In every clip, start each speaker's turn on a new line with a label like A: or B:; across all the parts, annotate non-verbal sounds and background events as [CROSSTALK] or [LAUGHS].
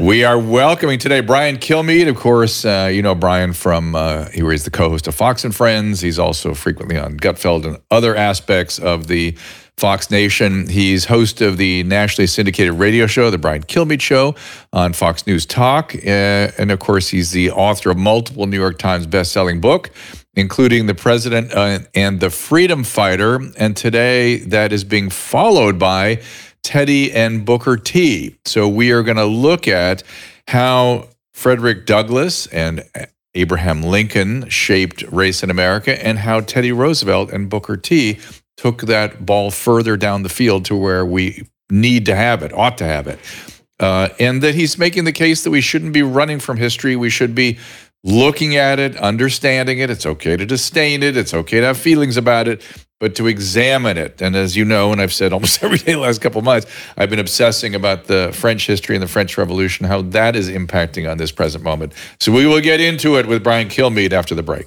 A: we are welcoming today Brian Kilmeade. Of course, uh, you know Brian from, uh, he was the co host of Fox and Friends. He's also frequently on Gutfeld and other aspects of the Fox Nation. He's host of the nationally syndicated radio show, The Brian Kilmeade Show, on Fox News Talk. Uh, and of course, he's the author of multiple New York Times best-selling book, including The President uh, and the Freedom Fighter. And today, that is being followed by Teddy and Booker T. So we are going to look at how Frederick Douglass and Abraham Lincoln shaped race in America and how Teddy Roosevelt and Booker T took that ball further down the field to where we need to have it, ought to have it. Uh, and that he's making the case that we shouldn't be running from history. We should be looking at it, understanding it. It's okay to disdain it. It's okay to have feelings about it, but to examine it. And as you know, and I've said almost [LAUGHS] every day the last couple months, I've been obsessing about the French history and the French Revolution, how that is impacting on this present moment. So we will get into it with Brian Kilmeade after the break.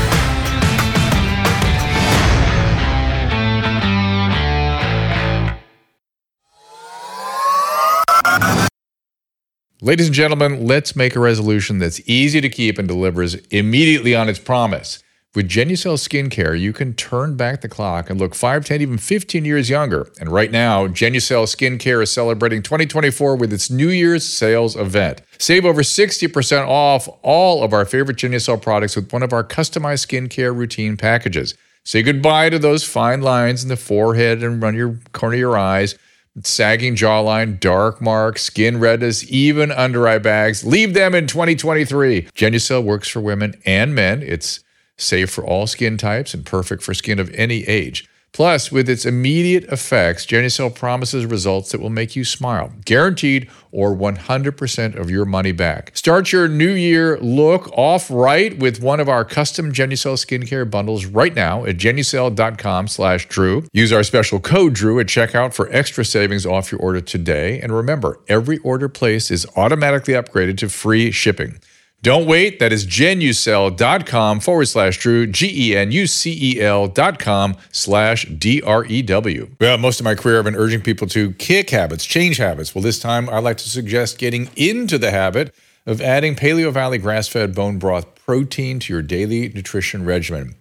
A: Ladies and gentlemen, let's make a resolution that's easy to keep and delivers immediately on its promise. With Genucel skincare, you can turn back the clock and look 5, 10, even 15 years younger. And right now, Genucel skincare is celebrating 2024 with its New Year's sales event. Save over 60% off all of our favorite Genucel products with one of our customized skincare routine packages. Say goodbye to those fine lines in the forehead and around your corner of your eyes sagging jawline, dark marks, skin redness, even under eye bags. Leave them in 2023. Genucel works for women and men. It's safe for all skin types and perfect for skin of any age. Plus, with its immediate effects, Genucel promises results that will make you smile, guaranteed or 100% of your money back. Start your new year look off right with one of our custom Genucel skincare bundles right now at genucel.com slash Drew. Use our special code Drew at checkout for extra savings off your order today. And remember, every order placed is automatically upgraded to free shipping. Don't wait. That is genucel.com forward slash Drew, G E N U C E L dot com slash D R E W. Well, most of my career, I've been urging people to kick habits, change habits. Well, this time I'd like to suggest getting into the habit of adding Paleo Valley grass fed bone broth protein to your daily nutrition regimen.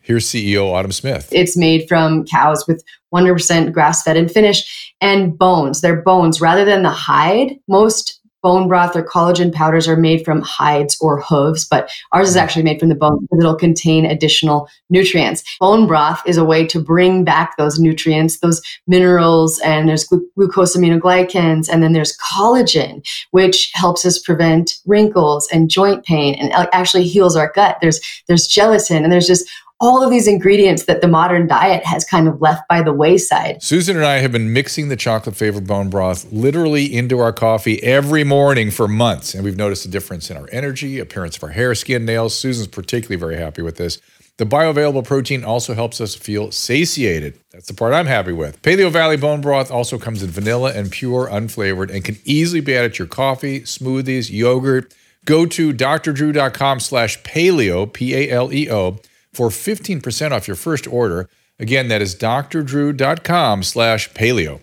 A: Here's CEO Autumn Smith.
B: It's made from cows with 100% grass fed and finished and bones. They're bones rather than the hide. Most bone broth or collagen powders are made from hides or hooves, but ours is mm. actually made from the bone because it'll contain additional nutrients. Bone broth is a way to bring back those nutrients, those minerals, and there's glu- glucosaminoglycans, and then there's collagen, which helps us prevent wrinkles and joint pain and actually heals our gut. There's there's gelatin and there's just all of these ingredients that the modern diet has kind of left by the wayside.
A: Susan and I have been mixing the chocolate flavored bone broth literally into our coffee every morning for months, and we've noticed a difference in our energy, appearance of our hair, skin, nails. Susan's particularly very happy with this. The bioavailable protein also helps us feel satiated. That's the part I'm happy with. Paleo Valley bone broth also comes in vanilla and pure unflavored and can easily be added to your coffee, smoothies, yogurt. Go to drdrew.com slash paleo, P-A-L-E-O, for 15% off your first order. Again, that is drdrew.com slash paleo.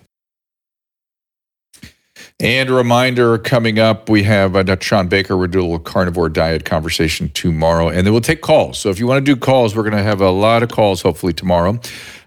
A: And a reminder coming up, we have uh, Dr. Shawn Baker. We're doing a little carnivore diet conversation tomorrow, and then we'll take calls. So if you want to do calls, we're going to have a lot of calls hopefully tomorrow.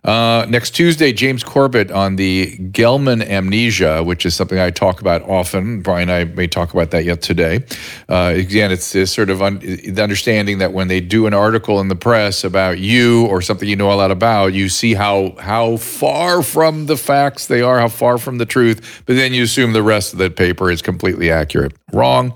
A: Uh, next Tuesday, James Corbett on the Gell-Mann amnesia, which is something I talk about often. Brian and I may talk about that yet today. Uh, again, it's this sort of un- the understanding that when they do an article in the press about you or something you know a lot about, you see how how far from the facts they are, how far from the truth, but then you assume the rest of the paper is completely accurate. Wrong.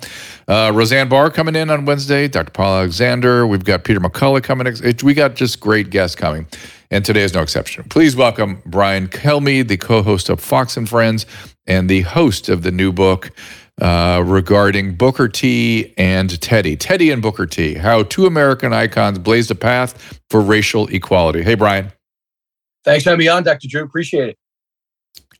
A: Uh, Roseanne Barr coming in on Wednesday, Dr. Paul Alexander. We've got Peter McCullough coming. Next. We got just great guests coming. And today is no exception. Please welcome Brian Kilmeade, the co-host of Fox and Friends and the host of the new book uh, regarding Booker T and Teddy. Teddy and Booker T, how two American icons blazed a path for racial equality. Hey, Brian.
C: Thanks for having me on, Dr. Drew. Appreciate it.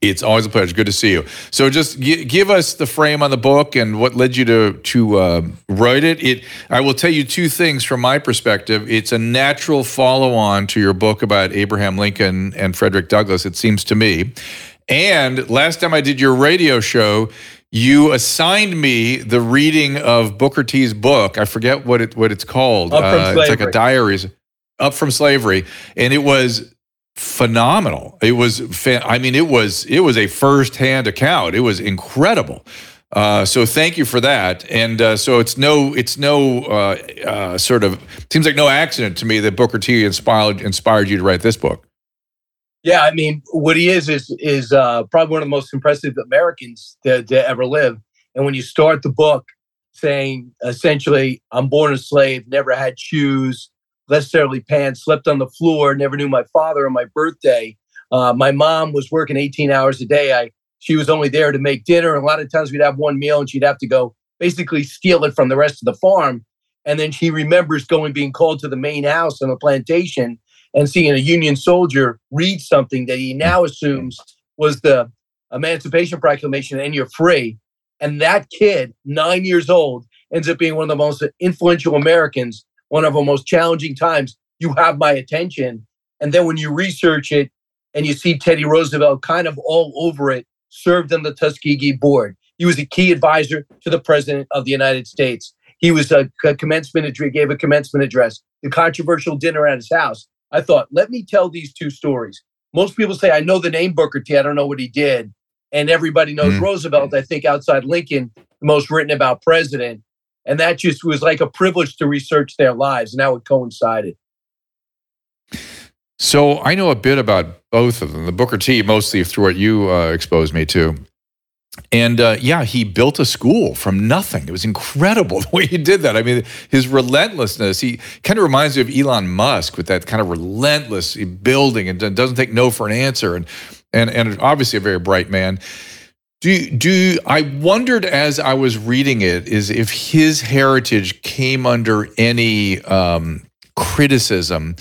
A: It's always a pleasure. Good to see you. So, just g- give us the frame on the book and what led you to to uh, write it. It. I will tell you two things from my perspective. It's a natural follow on to your book about Abraham Lincoln and Frederick Douglass. It seems to me. And last time I did your radio show, you assigned me the reading of Booker T's book. I forget what it what it's called.
C: Uh,
A: it's like a diaries. Up from slavery, and it was phenomenal. It was, I mean, it was it was a firsthand account. It was incredible. Uh, so thank you for that. And uh, so it's no it's no uh, uh sort of seems like no accident to me that Booker T inspired inspired you to write this book.
C: Yeah, I mean, what he is is is uh, probably one of the most impressive Americans to, to ever live. And when you start the book saying essentially, "I'm born a slave, never had shoes, necessarily pants, slept on the floor, never knew my father on my birthday. Uh, my mom was working 18 hours a day. I she was only there to make dinner. And a lot of times we'd have one meal and she'd have to go basically steal it from the rest of the farm. And then she remembers going being called to the main house on the plantation and seeing a Union soldier read something that he now assumes was the Emancipation Proclamation and you're free. And that kid, nine years old, ends up being one of the most influential Americans one of our most challenging times, you have my attention. And then when you research it and you see Teddy Roosevelt kind of all over it, served on the Tuskegee board. He was a key advisor to the president of the United States. He was a, a commencement address, gave a commencement address, the controversial dinner at his house. I thought, let me tell these two stories. Most people say, I know the name Booker T, I don't know what he did. And everybody knows mm. Roosevelt, I think, outside Lincoln, the most written about president. And that just was like a privilege to research their lives. And how it coincided.
A: So I know a bit about both of them. The Booker T, mostly through what you uh, exposed me to. And uh, yeah, he built a school from nothing. It was incredible [LAUGHS] the way he did that. I mean, his relentlessness, he kind of reminds me of Elon Musk with that kind of relentless building and doesn't take no for an answer. And, and, and obviously a very bright man. Do do I wondered as I was reading it is if his heritage came under any um, criticism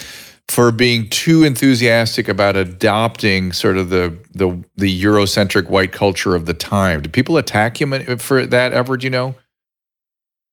A: for being too enthusiastic about adopting sort of the the the Eurocentric white culture of the time. Did people attack him for that ever? Do you know?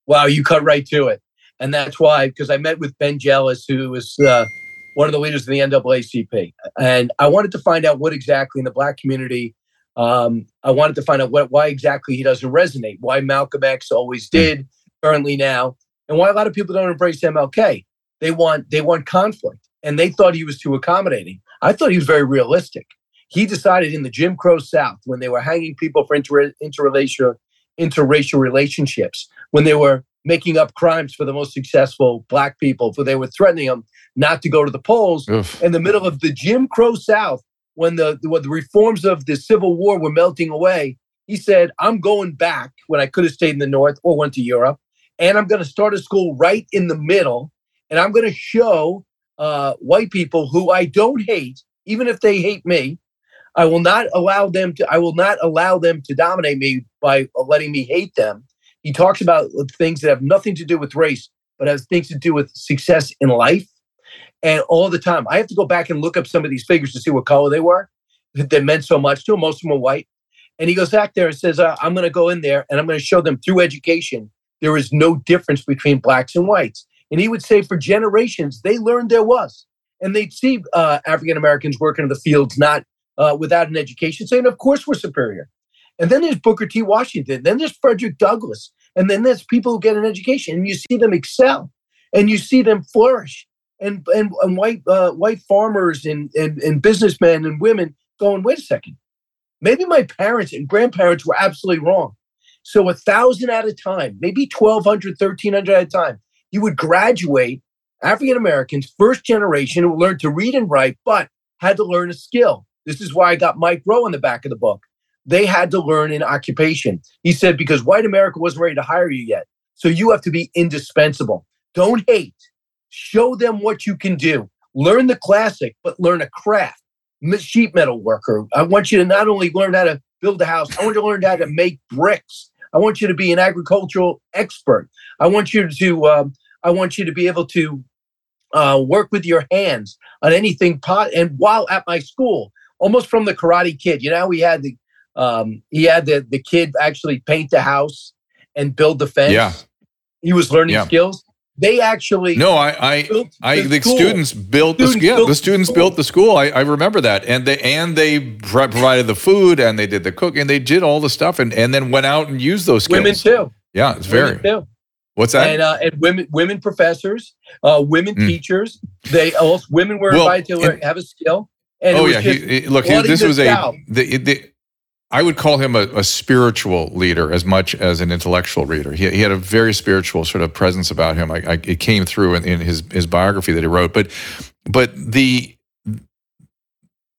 C: Wow, you cut right to it, and that's why because I met with Ben Jealous, who was uh, one of the leaders of the NAACP, and I wanted to find out what exactly in the Black community um, I wanted to find out what, why exactly he doesn't resonate, why Malcolm X always hmm. did, currently now, and why a lot of people don't embrace MLK. They want they want conflict, and they thought he was too accommodating. I thought he was very realistic. He decided in the Jim Crow South when they were hanging people for inter- interracial interracial relationships, when they were making up crimes for the most successful black people, for they were threatening them not to go to the polls Oof. in the middle of the Jim Crow South when the when the reforms of the Civil War were melting away, he said, "I'm going back when I could have stayed in the North or went to Europe, and I'm going to start a school right in the middle, and I'm going to show uh, white people who I don't hate, even if they hate me. I will not allow them to. I will not allow them to dominate me by letting me hate them." He talks about things that have nothing to do with race, but has things to do with success in life and all the time. I have to go back and look up some of these figures to see what color they were that meant so much to him. Most of them were white. And he goes back there and says, uh, I'm going to go in there and I'm going to show them through education there is no difference between blacks and whites. And he would say for generations, they learned there was. And they'd see uh, African Americans working in the fields not uh, without an education, saying, Of course, we're superior. And then there's Booker T. Washington. Then there's Frederick Douglass. And then there's people who get an education and you see them excel and you see them flourish and and, and white uh, white farmers and, and and businessmen and women going, wait a second, maybe my parents and grandparents were absolutely wrong. So a thousand at a time, maybe 1,200, 1,300 at a time, you would graduate African Americans, first generation, who learned to read and write, but had to learn a skill. This is why I got Mike Rowe in the back of the book. They had to learn an occupation. He said, because white America wasn't ready to hire you yet. So you have to be indispensable. Don't hate show them what you can do learn the classic, but learn a craft. Sheet metal worker. I want you to not only learn how to build a house, I want you to learn how to make bricks. I want you to be an agricultural expert. I want you to um, I want you to be able to uh, work with your hands on anything pot. And while at my school, almost from the Karate Kid, you know, we had the um, he had the the kid actually paint the house and build the fence.
A: Yeah,
C: he was learning
A: Yeah.
C: skills. They actually
A: no, I, I,
C: built
A: I,
C: the school.
A: students built the
C: Students
A: yeah,
C: built
A: the students
C: school.
A: built the school. I, I remember that, and they and they provided the food, and they did the cook, and they did all the stuff, and and then went out and used those skills.
C: women too.
A: Yeah, it's very.
C: Women too.
A: What's that?
C: and uh, and women women professors, uh, women
A: Mm.
C: teachers. They also women were
A: Well,
C: invited to
A: and-
C: have a skill. And
A: oh yeah, he, he- look, he, this was a. The, the, I would call him a, a spiritual leader as much as an intellectual leader. He, he had a very spiritual sort of presence about him. I, I, it came through in, in his his biography that he wrote. But but the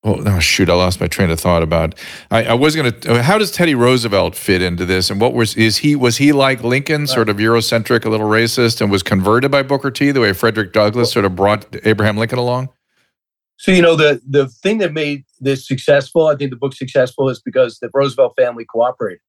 A: oh, oh shoot, I lost my train of thought about. I, I was going to. How does Teddy Roosevelt fit into this? And what was is he was he like Lincoln, sort of Eurocentric, a little racist, and was converted by Booker T the way Frederick Douglass sort of brought Abraham Lincoln along?
C: So you know the the thing that made this successful, I think the book successful, is because the Roosevelt family cooperated.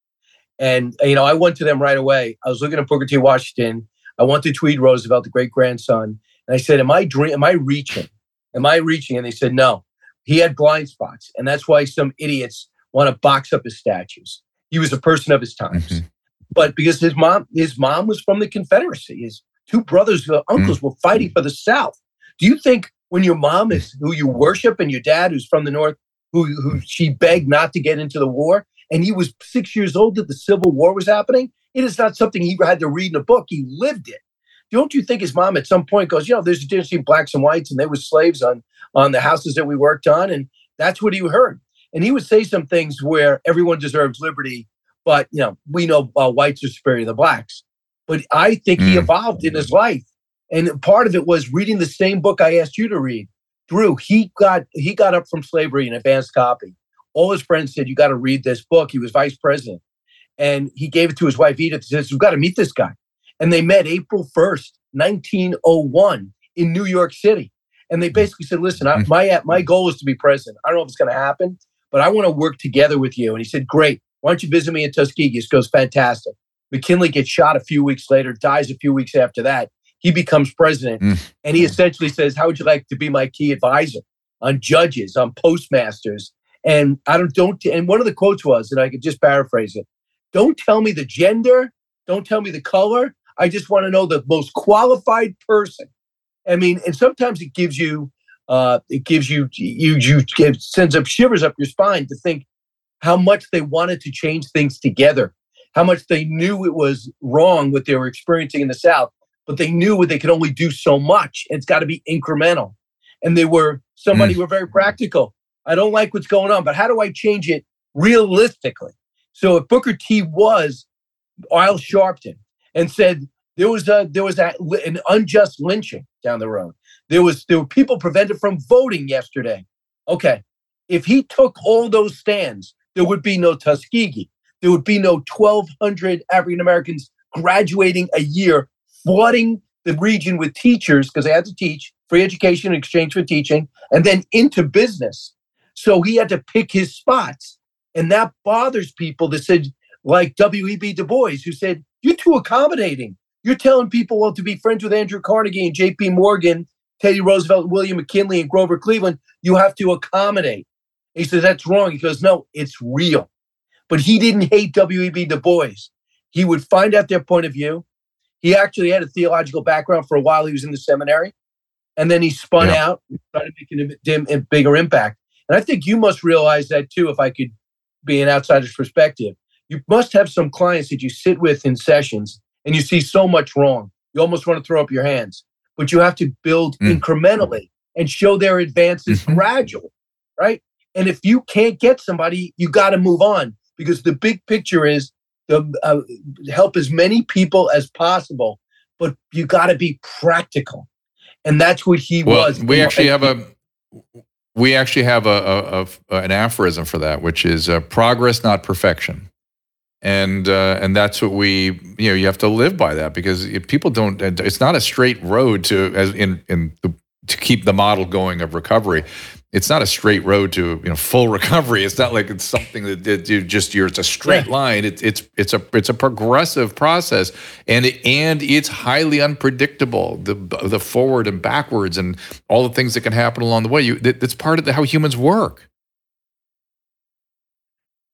C: And you know, I went to them right away. I was looking at Booker T. Washington. I went to Tweed Roosevelt, the great grandson, and I said, "Am I dream? Am I reaching? Am I reaching?" And they said, "No." He had blind spots, and that's why some idiots want to box up his statues. He was a person of his times,
A: Mhm.
C: but because his mom, his mom was from the Confederacy. His two brothers, uncles, were fighting for the South. Do you think when your mom is who you worship and your dad who's from the north who, who she begged not to get into the war and he was six years old that the civil war was happening it is not something he had to read in a book he lived it. Don't you think his mom at some point goes you know there's a difference between blacks and whites and they were slaves on on the houses that we worked on and that's what he heard. And he would say some things where everyone deserves liberty but you know we know uh, whites are superior to blacks. But i think he
A: Mm.
C: evolved in his life and part of it was reading the same book I asked you to read. Drew, he got he got up from slavery in advanced copy. All his friends said, "You got to read this book." He was vice president, and he gave it to his wife Edith. He says, We've got to meet this guy." And they met April first, nineteen oh one, in New York City. And they basically said, "Listen, I, hmm. my my goal is to be president. I don't know if it's going to happen, but I want to work together with you." And he said, "Great. Why don't you visit me in Tuskegee?" He goes, "Fantastic." McKinley gets shot a few weeks later, dies a few weeks after that. He becomes president,
A: Mm.
C: and he essentially says, "How would you like to be my key advisor on judges, on postmasters?" And I don't don't. And one of the quotes was, and I could just paraphrase it: "Don't tell me the gender, don't tell me the color. I just want to know the most qualified person." I mean, and sometimes it gives you, uh, it gives you, you, you, it sends up shivers up your spine to think how much they wanted to change things together, how much they knew it was wrong what they were experiencing in the South, but they knew what they could only do so much. and It's got to be incremental. And they were somebody who were very practical. I don't like what's going on, but how do I change it realistically? So if Booker T was Al Sharpton and said there was a there was a, an unjust lynching down the road, there was there were people prevented from voting yesterday. Okay, if he took all those stands, there would be no Tuskegee. There would be no 1,200 African Americans graduating a year, flooding the region with teachers because they had to teach free education in exchange for teaching, and then into business. So he had to pick his spots. And that bothers people that said, like W.E.B. Du Bois, who said, You're too accommodating. You're telling people well, to be friends with Andrew Carnegie and J.P. Morgan, Teddy Roosevelt, William McKinley, and Grover Cleveland. You have to accommodate. He says, That's wrong. He goes, No, it's real. But he didn't hate W.E.B. Du Bois. He would find out their point of view. He actually had a theological background for a while. He was in the seminary. And then he spun
A: Yeah.
C: out and tried to make an, dim- a bigger impact. And I think you must realize that too, if I could be an outsider's perspective. You must have some clients that you sit with in sessions and you see so much wrong. You almost want to throw up your hands, but you have to build
A: Mm.
C: incrementally and show their advances
A: Mhm.
C: gradual, right? And if you can't get somebody, you got to move on because the big picture is to uh, help as many people as possible, but you got to be practical. And that's what he
A: Well,
C: was.
A: we actually have a we actually have a, a, a an aphorism for that, which is uh, progress, not perfection, and uh, and that's what we you know you have to live by that because if people don't, it's not a straight road to as in in the to keep the model going of recovery it's not a straight road to you know full recovery. It's not like it's something that, that you just you're it's a straight yeah. line. It's it's it's a it's a progressive process, and it, and it's highly unpredictable. The the forward and backwards and all the things that can happen along the way. You that, that's part of the, how humans work.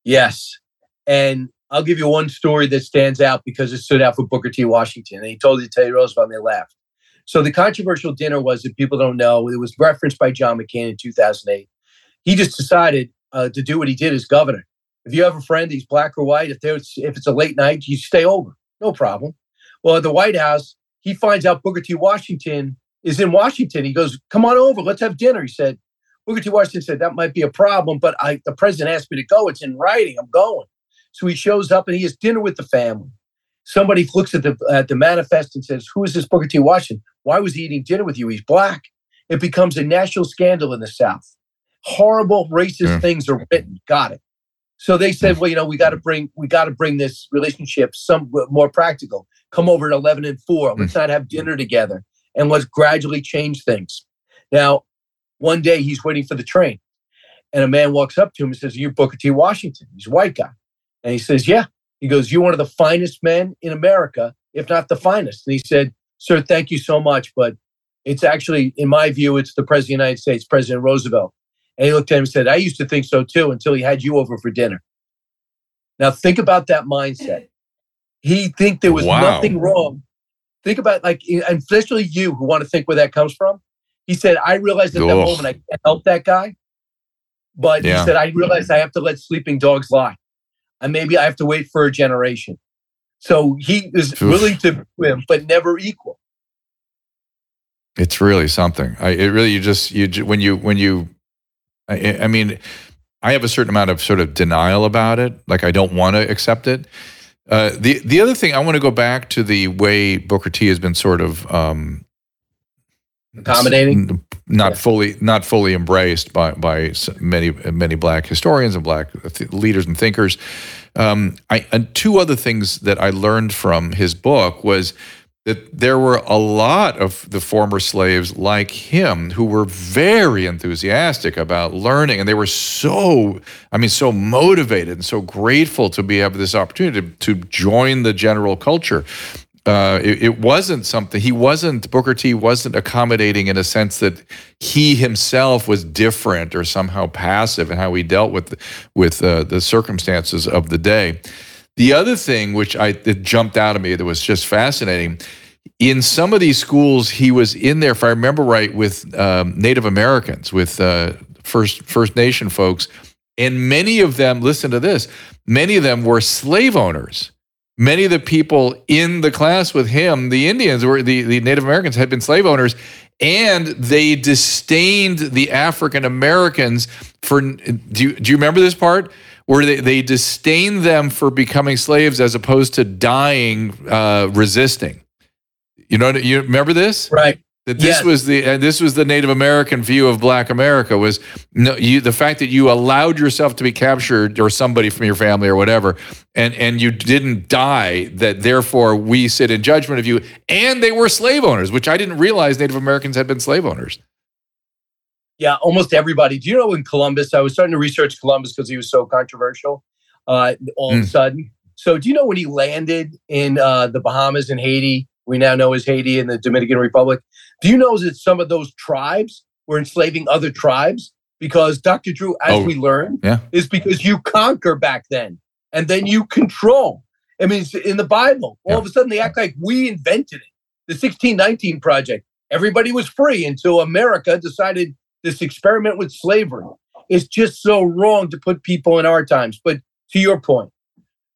C: Yes, and I'll give you one story that stands out because it stood out for Booker T. Washington, and he told it to Teddy Roosevelt, and they laughed. So the controversial dinner was, that people don't know, it was referenced by John McCain in 2008. He just decided uh, to do what he did as governor. If you have a friend, he's black or white, if there's if it's a late night, you stay over, no problem. Well, at the White House, he finds out Booker T. Washington is in Washington. He goes, "Come on over, let's have dinner." He said, Booker T. Washington said that might be a problem, but I, the president asked me to go. It's in writing. I'm going. So he shows up and he has dinner with the family somebody looks at the at the manifest and says, "Who is this Booker T. Washington? Why was he eating dinner with you? He's black." It becomes a national scandal in the South. Horrible racist yeah. things are written. Got it. So they said, "Well, you know, we got to bring we got to bring this relationship some more practical. Come over at eleven and four. Let's mm. not have dinner together, and let's gradually change things." Now, one day he's waiting for the train, and a man walks up to him and says, "You Booker T. Washington?" He's a white guy, and he says, "Yeah." He goes, You're one of the finest men in America, if not the finest. And he said, Sir, thank you so much. But it's actually, in my view, it's the President of the United States, President Roosevelt. And he looked at him and said, I used to think so too until he had you over for dinner. Now, think about that mindset. He think there was wow. nothing wrong. Think about like, and especially you who want to think where that comes from. He said, I realized at that moment I can't help that guy. But yeah. he said, I realized I have to let sleeping dogs lie and maybe I have to wait for a generation. So he is Oof. willing to swim, but never equal.
A: It's really something. I it really you just you when you when you I, I mean I have a certain amount of sort of denial about it. Like I don't want to accept it. Uh, the the other thing I want to go back to the way Booker T has been sort of um,
C: accommodating
A: not yeah. fully not fully embraced by by many many black historians and black th- leaders and thinkers um, I, and two other things that I learned from his book was that there were a lot of the former slaves like him who were very enthusiastic about learning and they were so i mean so motivated and so grateful to be able this opportunity to, to join the general culture uh, it, it, wasn't something he wasn't Booker T wasn't accommodating in a sense that he himself was different or somehow passive in how he dealt with with uh, the circumstances of the day. The other thing which I it jumped out at me that was just fascinating. In some of these schools, he was in there, if I remember right, with um, Native Americans, with uh, First First Nation folks, and many of them. Listen to this: many of them were slave owners many of the people in the class with him, the Indians or the, the Native Americans, had been slave owners, and they disdained the African Americans for. Do you, do you remember this part? Where they, they disdained them for becoming slaves as opposed to dying uh, resisting. You know, you remember this?
C: Right
A: that this yes. was the and this was the Native American view of Black America was no, you the fact that you allowed yourself to be captured or somebody from your family or whatever, and and you didn't die. That therefore we sit in judgment of you. And they were slave owners, which I didn't realize Native Americans had been slave owners.
C: Yeah, almost everybody. Do you know in Columbus? I was starting to research Columbus because he was so controversial. Uh, all mm. of a hmm. sudden, so do you know when he landed in uh, the Bahamas and Haiti? We now know as Haiti and the Dominican Republic do you know that some of those tribes were enslaving other tribes? Because Dr. Drew, as oh, we learned, yeah. is because you conquer back then and then you control. I mean, in the Bible, all yeah. of a sudden they act like we invented it. The 1619 Project, everybody was free until America decided this experiment with slavery. It's just so wrong to put people in our times. But to your point,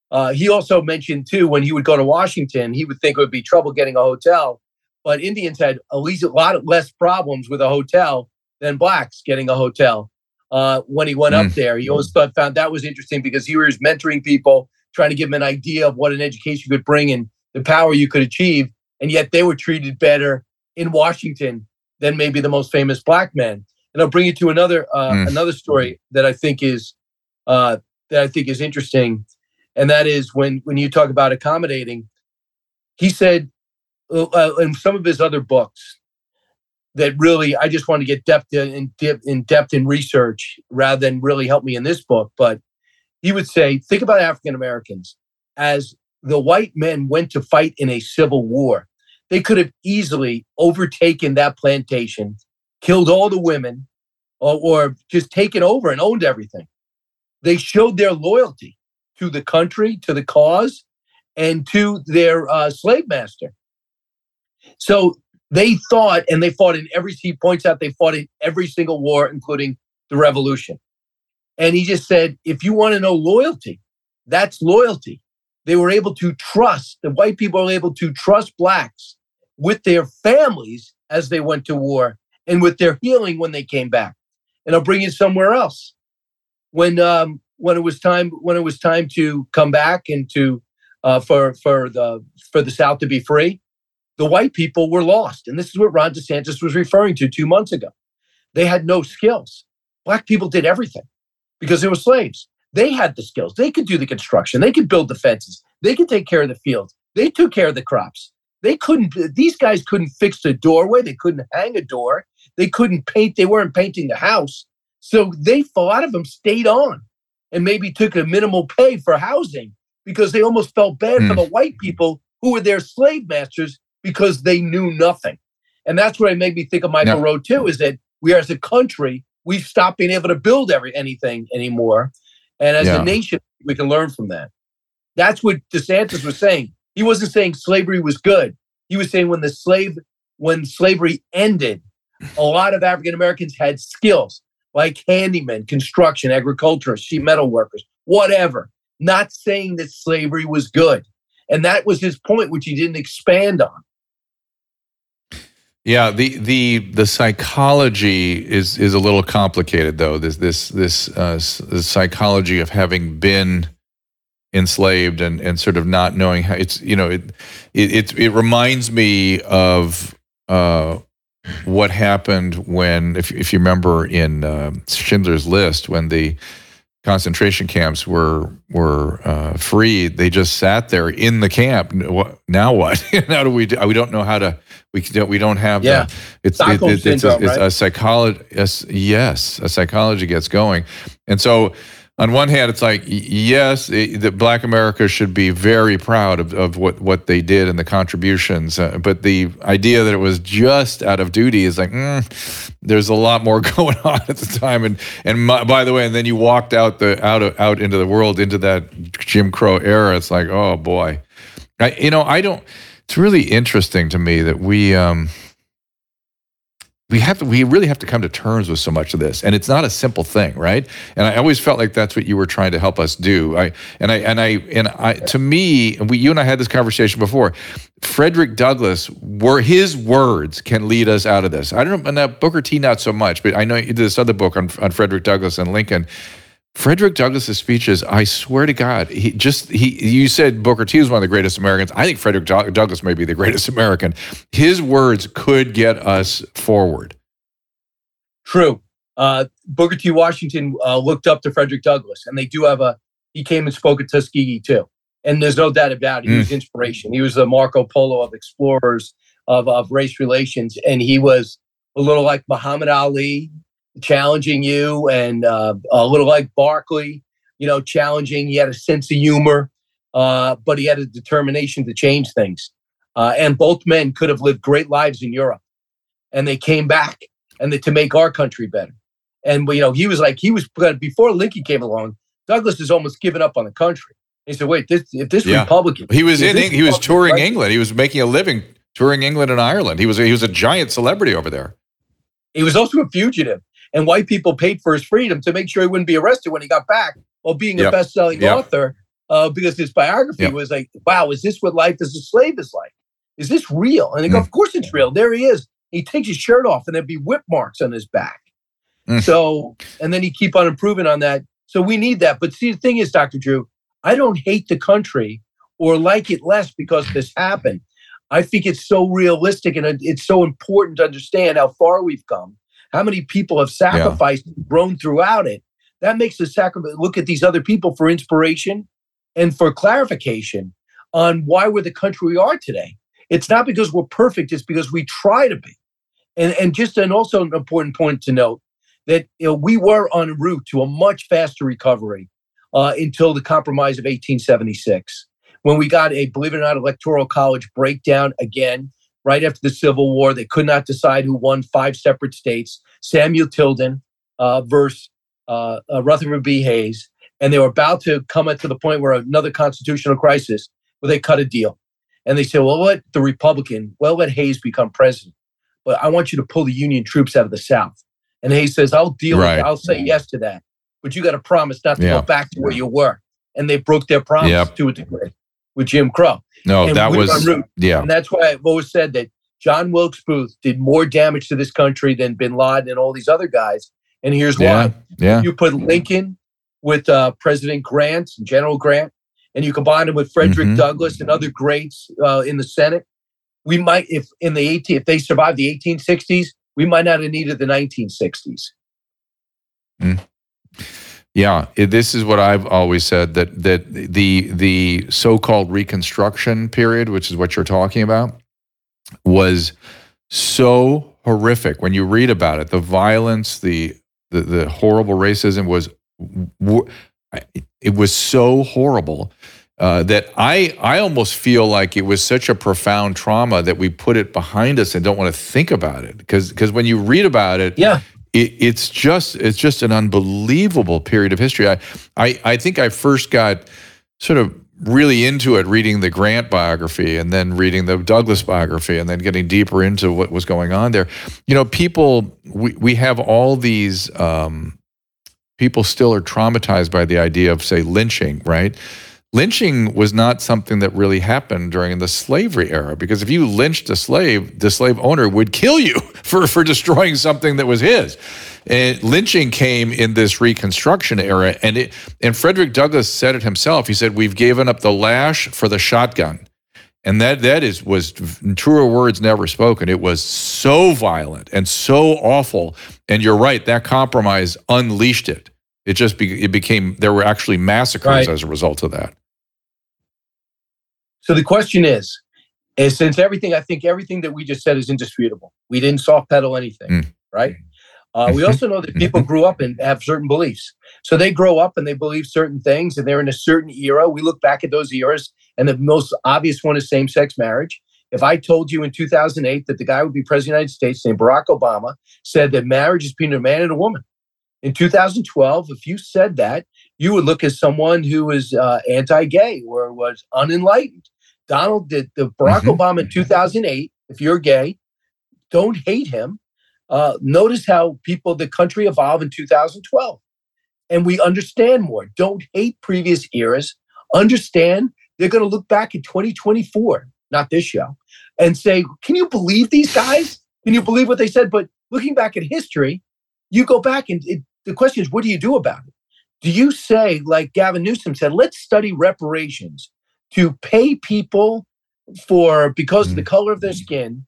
C: uh, he also mentioned too when he would go to Washington, he would think it would be trouble getting a hotel but Indians had at least a lot less problems with a hotel than blacks getting a hotel. Uh, when he went mm. up there, he always thought found that was interesting because he was mentoring people, trying to give them an idea of what an education could bring and the power you could achieve, and yet they were treated better in Washington than maybe the most famous black men. And I'll bring you to another uh, mm. another story that I think is uh, that I think is interesting, and that is when when you talk about accommodating. He said uh, in some of his other books, that really I just want to get depth in, in depth in research rather than really help me in this book. But he would say, think about African Americans as the white men went to fight in a civil war. They could have easily overtaken that plantation, killed all the women, or, or just taken over and owned everything. They showed their loyalty to the country, to the cause, and to their uh, slave master. So they thought, and they fought in every, he points out, they fought in every single war, including the revolution. And he just said, if you want to know loyalty, that's loyalty. They were able to trust, the white people were able to trust blacks with their families as they went to war and with their healing when they came back. And I'll bring you somewhere else. When um, when it was time when it was time to come back and to uh, for for the for the South to be free, the white people were lost. And this is what Ron DeSantis was referring to two months ago. They had no skills. Black people did everything because they were slaves. They had the skills. They could do the construction. They could build the fences. They could take care of the fields. They took care of the crops. They couldn't, these guys couldn't fix the doorway. They couldn't hang a door. They couldn't paint. They weren't painting the house. So they, a lot of them stayed on and maybe took a minimal pay for housing because they almost felt bad mm. for hmm. the white people who were their slave masters because they knew nothing. And that's what it made me think of Michael yeah. Rowe too, is that we as a country, we've stopped being able to build every anything anymore. And as yeah. a nation, we can learn from that. That's what DeSantis was saying. He wasn't saying slavery was good. He was saying when the slave, when slavery ended, a lot of African Americans had skills like handymen, construction, agriculture, sheet metal workers, whatever. Not saying that slavery was good. And that was his point, which he didn't expand on.
A: Yeah, the the the psychology is is a little complicated though. This this this, uh, psychology of having been enslaved and and sort of not knowing how it's you know it it it, it reminds me of uh, what happened when if if you remember in uh, Schindler's List when the concentration camps were were uh, freed, they just sat there in the camp. Now what? [LAUGHS] now do we? Do, we don't know how to. We don't. We don't have.
C: Yeah.
A: The, it's it, it, it's, a, it's a psychology. Yes, yes, a psychology gets going, and so on one hand, it's like yes, it, that Black America should be very proud of, of what what they did and the contributions. Uh, but the idea that it was just out of duty is like mm, there's a lot more [LAUGHS] going on at the time. And and my, by the way, and then you walked out the out of, out into the world into that Jim Crow era. It's like oh boy, I, you know I don't. It's really interesting to me that we. Um, we have to, we really have to come to terms with so much of this and it's not a simple thing right? And i always felt like that's what you were trying to help us do. I and i and i and i to me we, you and i had this conversation before frederick douglass were his words can lead us out of this. I don't know booker t not so much but i know you did this other book on, on frederick douglass and lincoln Frederick Douglass's speeches, I swear to God, he just he you said Booker T was one of the greatest Americans. I think Frederick Douglass may be the greatest American. His words could get us forward.
C: True. Uh, Booker T. Washington uh, looked up to Frederick Douglass, and they do have a. He came and spoke at Tuskegee too, and there's no doubt about it. He mm. was inspiration. He was the Marco Polo of explorers of of race relations, and he was a little like Muhammad Ali challenging you, and uh, a little like Barkley, you know, challenging. He had a sense of humor, uh, but he had a determination to change things. Uh, and both men could have lived great lives in Europe, and they came back and they, to make our country better. And you know, he was like he was before Lincoln came along. Douglass has almost given up on the country. He said, "Wait, this if this yeah. Republican,
A: he was in he was touring England. He was making a living touring England and Ireland. He was he was a giant celebrity over there.
C: He was also a fugitive and white people paid for his freedom to make sure he wouldn't be arrested when he got back while being yep. a best-selling yep. author uh, because his biography yep. was like wow is this what life as a slave is like is this real and they go mm. of course it's real there he is he takes his shirt off and there'd be whip marks on his back mm. so and then he keep on improving on that so we need that but see the thing is dr drew i don't hate the country or like it less because this happened i think it's so realistic and it's so important to understand how far we've come how many people have sacrificed yeah. grown throughout it? That makes the sacrifice look at these other people for inspiration and for clarification on why we're the country we are today. It's not because we're perfect it's because we try to be. And and just and also an important point to note that you know, we were en route to a much faster recovery uh, until the compromise of 1876, when we got a believe it or not electoral college breakdown again right after the Civil War. They could not decide who won five separate states. Samuel Tilden uh, versus uh, uh, Rutherford B. Hayes, and they were about to come to the point where another constitutional crisis, where they cut a deal, and they said, "Well, let the Republican, well, let Hayes become president, but I want you to pull the Union troops out of the South." And Hayes says, "I'll deal right. with it. I'll say yes to that, but you got to promise not to yeah. go back to where you were." And they broke their promise yep. to a degree with Jim Crow.
A: No, and that was yeah,
C: and that's why I've always said that John Wilkes Booth did more damage to this country than Bin Laden and all these other guys. And here's
A: yeah,
C: why:
A: yeah,
C: you put Lincoln with uh, President Grant and General Grant, and you combine him with Frederick mm-hmm. Douglass and other greats uh, in the Senate. We might, if in the 18, if they survived the 1860s, we might not have needed the 1960s.
A: Mm. Yeah, this is what I've always said that that the the so-called Reconstruction period, which is what you're talking about, was so horrific. When you read about it, the violence, the the, the horrible racism was it was so horrible uh, that I I almost feel like it was such a profound trauma that we put it behind us and don't want to think about it because because when you read about it,
C: yeah,
A: it, it's just it's just an unbelievable period of history. I, I I think I first got sort of really into it reading the Grant biography and then reading the Douglass biography and then getting deeper into what was going on there. You know, people we we have all these um, people still are traumatized by the idea of say lynching, right? Lynching was not something that really happened during the slavery era because if you lynched a slave, the slave owner would kill you [LAUGHS] for, for destroying something that was his. And lynching came in this Reconstruction era, and it, and Frederick Douglass said it himself. He said, "We've given up the lash for the shotgun," and that that is was truer words never spoken. It was so violent and so awful. And you're right, that compromise unleashed it. It just be, it became there were actually massacres right. as a result of that.
C: So the question is, is since everything, I think everything that we just said is indisputable. We didn't soft pedal anything, mm. right? [LAUGHS] Uh, we also know that people grew up and have certain beliefs. So they grow up and they believe certain things and they're in a certain era. We look back at those eras, and the most obvious one is same sex marriage. If I told you in 2008 that the guy would be president of the United States named Barack Obama said that marriage is between a man and a woman, in 2012, if you said that, you would look as someone who was uh, anti-gay or was unenlightened. Donald did the Barack mm-hmm. Obama in 2008. If you're gay, don't hate him. Uh, notice how people, the country evolved in 2012, and we understand more. Don't hate previous eras. Understand they're going to look back at 2024, not this show, and say, "Can you believe these guys? Can you believe what they said?" But looking back at history, you go back and it, the question is, what do you do about it? Do you say, like Gavin Newsom said, let's study reparations to pay people for because of the mm-hmm. color of their skin,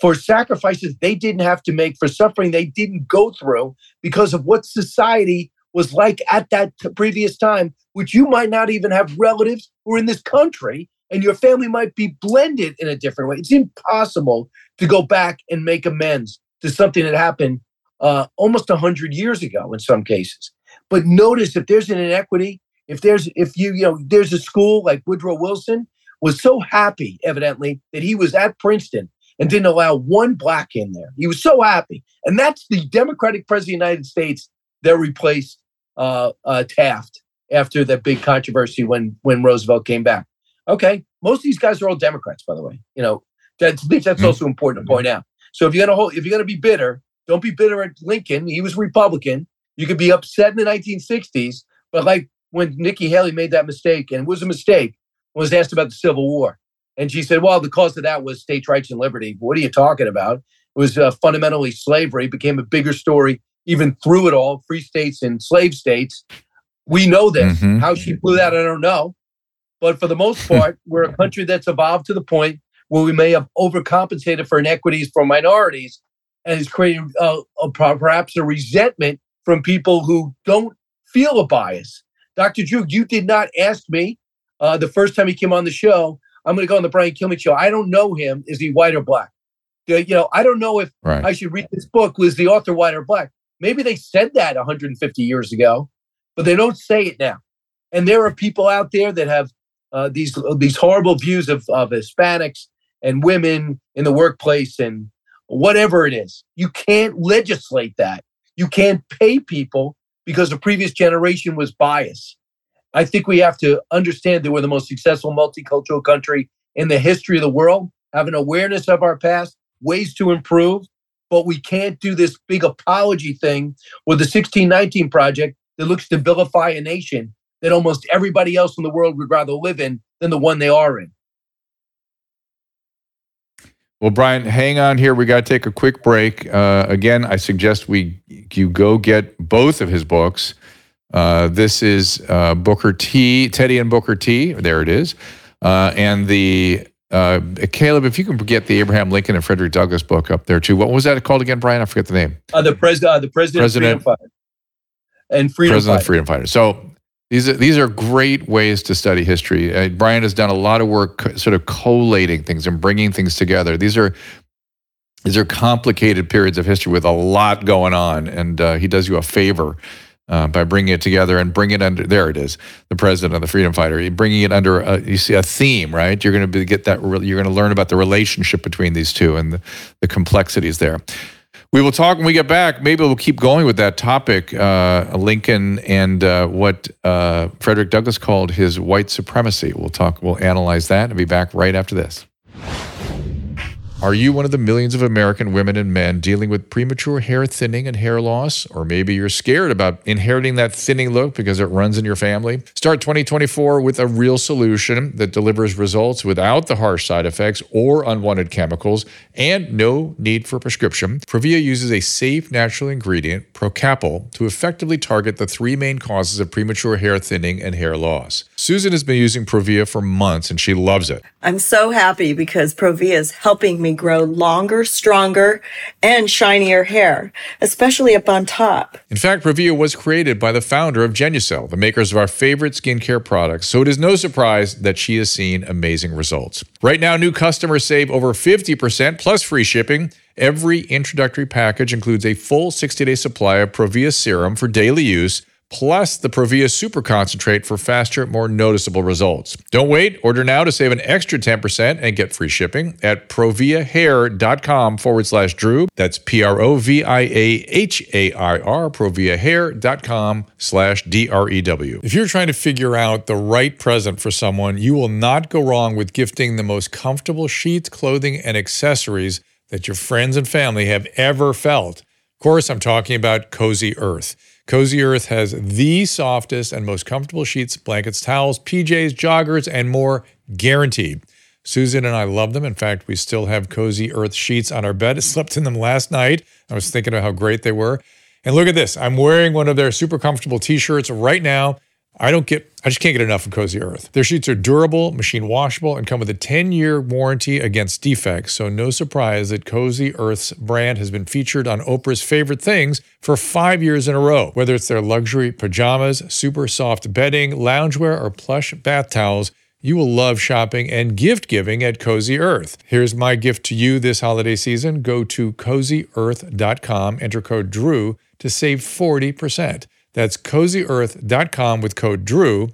C: for sacrifices they didn't have to make, for suffering they didn't go through because of what society was like at that t- previous time, which you might not even have relatives who are in this country, and your family might be blended in a different way. It's impossible to go back and make amends to something that happened uh, almost 100 years ago in some cases. But notice if there's an inequity, if there's if you you know there's a school like Woodrow Wilson was so happy evidently that he was at Princeton and didn't allow one black in there. He was so happy, and that's the Democratic president of the United States that replaced uh, uh, Taft after that big controversy when when Roosevelt came back. Okay, most of these guys are all Democrats, by the way. You know that's that's mm-hmm. also important to point out. So if you're gonna hold, if you're gonna be bitter, don't be bitter at Lincoln. He was Republican. You could be upset in the 1960s, but like when Nikki Haley made that mistake, and it was a mistake, was asked about the Civil War. And she said, well, the cause of that was states' rights and liberty. What are you talking about? It was uh, fundamentally slavery, became a bigger story even through it all, free states and slave states. We know this. Mm-hmm. How she blew that, I don't know. But for the most [LAUGHS] part, we're a country that's evolved to the point where we may have overcompensated for inequities for minorities and is creating uh, a, perhaps a resentment from people who don't feel a bias. Dr. Drew, you did not ask me uh, the first time he came on the show. I'm going to go on the Brian Kilmeade show. I don't know him. Is he white or black? You know, I don't know if
A: Right.
C: I should read this book. Was the author white or black? Maybe they said that 150 years ago, but they don't say it now. And there are people out there that have uh, these these horrible views of, of Hispanics and women in the workplace and whatever it is. You can't legislate that. You can't pay people because the previous generation was biased. I think we have to understand that we're the most successful multicultural country in the history of the world, have an awareness of our past, ways to improve, but we can't do this big apology thing with the 1619 project that looks to vilify a nation that almost everybody else in the world would rather live in than the one they are in.
A: Well, Brian, hang on here. We got to take a quick break. Uh, again, I suggest we you go get both of his books. Uh, this is uh, Booker T, Teddy and Booker T. There it is, uh, and the uh, Caleb. If you can get the Abraham Lincoln and Frederick Douglass book up there too. What was that called again, Brian? I forget the name.
C: Uh, the president, uh, the president,
A: President-
C: freedom fighter. and freedom
A: President
C: fighter.
A: Freedom Fighter. So these are, these are great ways to study history. Uh, Brian has done a lot of work, sort of collating things and bringing things together. These are these are complicated periods of history with a lot going on, and uh, he does you a favor. Uh, by bringing it together and bring it under there it is the president of the freedom fighter bringing it under a, you see a theme right you're going to get that re- you're going to learn about the relationship between these two and the, the complexities there we will talk when we get back. Maybe we'll keep going with that topic, uh, Lincoln and uh, what uh, Frederick Douglass called his white supremacy. We'll talk. We'll analyze that and be back right after this. Are you one of the millions of American women and men dealing with premature hair thinning and hair loss? Or maybe you're scared about inheriting that thinning look because it runs in your family? Start 2024 with a real solution that delivers results without the harsh side effects or unwanted chemicals and no need for prescription. Provia uses a safe natural ingredient, Procapil, to effectively target the three main causes of premature hair thinning and hair loss. Susan has been using Provia for months and she loves it.
D: I'm so happy because Provia is helping me grow longer, stronger, and shinier hair, especially up on top.
A: In fact, Provia was created by the founder of Genucel, the makers of our favorite skincare products, so it is no surprise that she has seen amazing results. Right now, new customers save over 50% plus free shipping. Every introductory package includes a full 60 day supply of Provia serum for daily use, plus the Provia Super Concentrate for faster, more noticeable results. Don't wait. Order now to save an extra 10% and get free shipping at proviahair.com forward slash Drew. That's P R O V I A H A I R, proviahair.com slash D R E W. If you're trying to figure out the right present for someone, you will not go wrong with gifting the most comfortable sheets, clothing, and accessories that your friends and family have ever felt. Of course, I'm talking about Cozy Earth. Cozy Earth has the softest and most comfortable sheets, blankets, towels, PJs, joggers, and more guaranteed. Susan and I love them. In fact, we still have Cozy Earth sheets on our bed. [LAUGHS] I slept in them last night. I was thinking of how great they were. And look at this. I'm wearing one of their super comfortable t-shirts right now. I don't get I just can't get enough of Cozy Earth. Their sheets are durable, machine washable, and come with a 10-year warranty against defects. So no surprise that Cozy Earth's brand has been featured on Oprah's favorite things for 5 years in a row. Whether it's their luxury pajamas, super soft bedding, loungewear, or plush bath towels, you will love shopping and gift giving at Cozy Earth. Here's my gift to you this holiday season. Go to cozyearth.com, enter code DREW to save 40%. That's cozyearth.com with code DREW.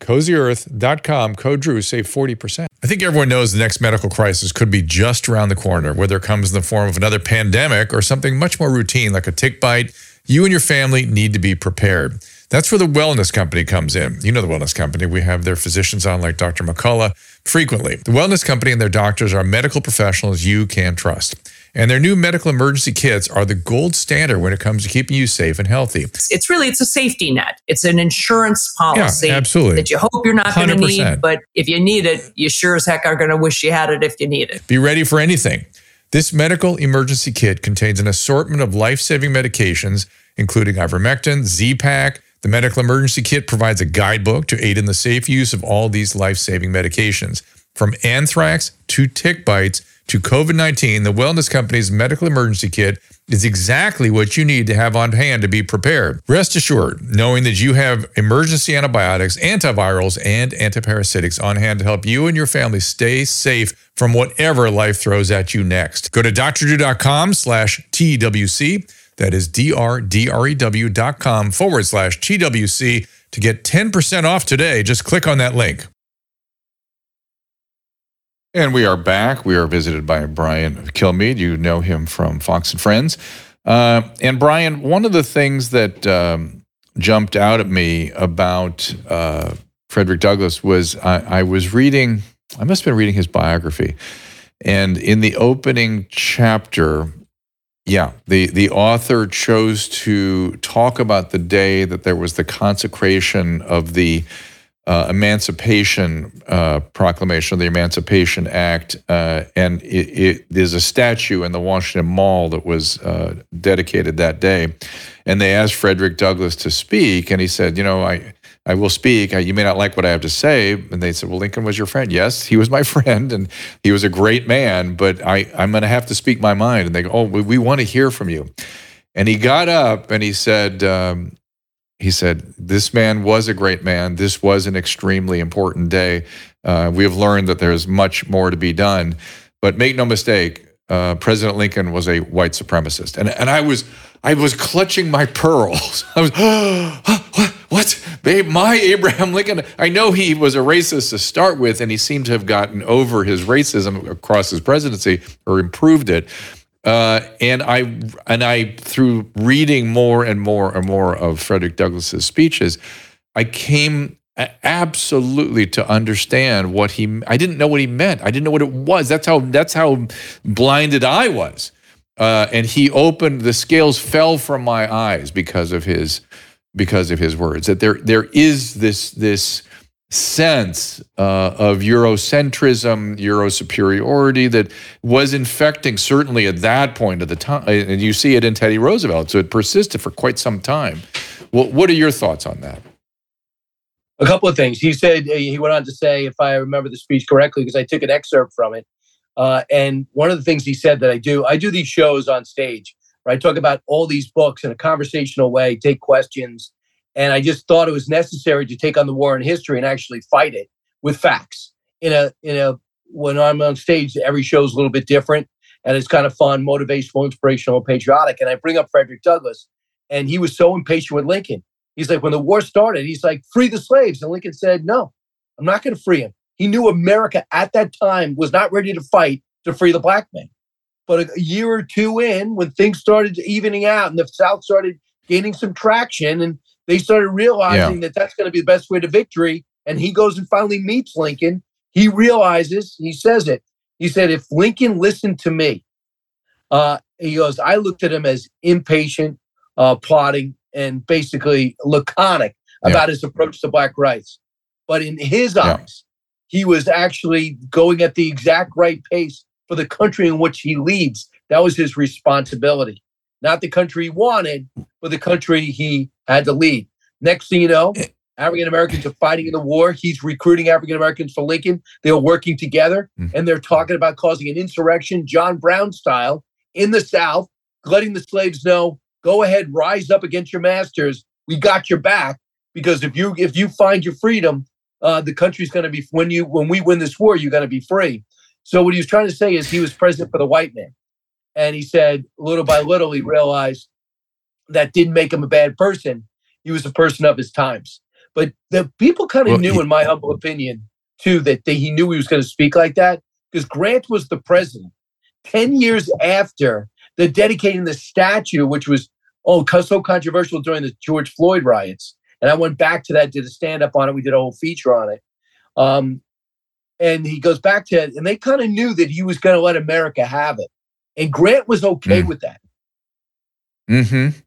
A: Cozyearth.com, code DREW, save 40%. I think everyone knows the next medical crisis could be just around the corner, whether it comes in the form of another pandemic or something much more routine like a tick bite. You and your family need to be prepared. That's where the wellness company comes in. You know the wellness company. We have their physicians on, like Dr. McCullough, frequently. The wellness company and their doctors are medical professionals you can trust. And their new medical emergency kits are the gold standard when it comes to keeping you safe and healthy.
E: it's really it's a safety net. It's an insurance policy yeah,
A: absolutely.
E: that you hope you're not going to need, but if you need it, you sure as heck are going to wish you had it if you need it.
A: Be ready for anything. This medical emergency kit contains an assortment of life saving medications, including ivermectin, Z Pack. The medical emergency kit provides a guidebook to aid in the safe use of all these life saving medications. From anthrax to tick bites to COVID 19, the Wellness Company's medical emergency kit is exactly what you need to have on hand to be prepared. Rest assured, knowing that you have emergency antibiotics, antivirals, and antiparasitics on hand to help you and your family stay safe from whatever life throws at you next. Go to drdrew.com slash TWC. That is D-R-D-R-E-W dot com forward slash TWC to get 10% off today. Just click on that link. And we are back. We are visited by Brian Kilmeade. You know him from Fox and Friends. Uh, and Brian, one of the things that um, jumped out at me about uh, Frederick Douglass was I, I was reading, I must have been reading his biography. And in the opening chapter, yeah, the, the author chose to talk about the day that there was the consecration of the uh, Emancipation uh, Proclamation, the Emancipation Act, uh, and it, it, there's a statue in the Washington Mall that was uh, dedicated that day. And they asked Frederick Douglass to speak, and he said, "You know, I." I will speak. You may not like what I have to say. And they said, Well, Lincoln was your friend. Yes, he was my [LAUGHS] friend and he was a great man, but I, I'm going to have to speak my mind. And they go, Oh, we, we want to hear from you. And he got up and he said, um, he said, This man was a great man. This was an extremely important day. Uh, we have learned that there's much more to be done. But make no mistake, uh, President Lincoln was a white supremacist. And, and I was I was clutching my pearls. [LAUGHS] I was, oh, [GASPS] what? What? Babe, my Abraham Lincoln. I know he was a racist to start with, and he seemed to have gotten over his racism across his presidency or improved it. Uh, and I and I through reading more and more and more of Frederick Douglass's speeches, I came absolutely to understand what he. I didn't know what he meant. I didn't know what it was. That's how that's how blinded I was. Uh, and he opened the scales fell from my eyes because of his because of his words. That there there is this this sense uh, of Eurocentrism, Euro superiority that was infecting certainly at that point of the time. And you see it in Teddy Roosevelt. So it persisted for quite some time. Well, what are your thoughts on that?
C: A couple of things. He said, uh, he went on to say, if I remember the speech correctly, because I took an excerpt from it. Uh, and one of the things he said that I do, I do these shows on stage where I talk about all these books in a conversational way, take questions, and I just thought it was necessary to take on the war in history and actually fight it with facts. In a in a when I'm on stage, every show is a little bit different, and it's kind of fun, motivational, inspirational, patriotic. And I bring up Frederick Douglass, and he was so impatient with Lincoln. He's like, when the war started, he's like, free the slaves, and Lincoln said, no, I'm not going to free him. He knew America at that time was not ready to fight to free the black man. But a year or two in, when things started evening out and the South started gaining some traction and they started realizing yeah. that that's going to be the best way to victory. And he goes and finally meets Lincoln. He realizes, he says it. He said, if Lincoln listened to me, uh, he goes, I looked at him as impatient, uh, plotting, and basically laconic yeah. about his approach to black rights. But in his yeah. eyes, he was actually going at the exact right pace for the country in which he leads. That was his responsibility not the country he wanted, but the country he had to lead. Next thing you know, eh. African Americans are fighting in the war. He's recruiting African Americans for Lincoln. They are working together mm. and they're talking about causing an insurrection, John Brown style, in the South, letting the slaves know, go ahead, rise up against your masters. We got your back. Because if you if you find your freedom, uh, the country's going to be when you when we win this war, you're going to be free. So what he was trying to say is he was president for the white man. And he said, little by little, he realized that didn't make him a bad person. He was a person of his times. But the people kind of well, knew, he, in my humble opinion, too, that they, he knew he was going to speak like that because Grant was the president. 10 years after the dedicating the statue, which was oh so controversial during the George Floyd riots. And I went back to that, did a stand up on it. We did a whole feature on it. Um, and he goes back to it, and they kind of knew that he was going to let America have it. And Grant was okay mm. with that.
A: Mm-hmm.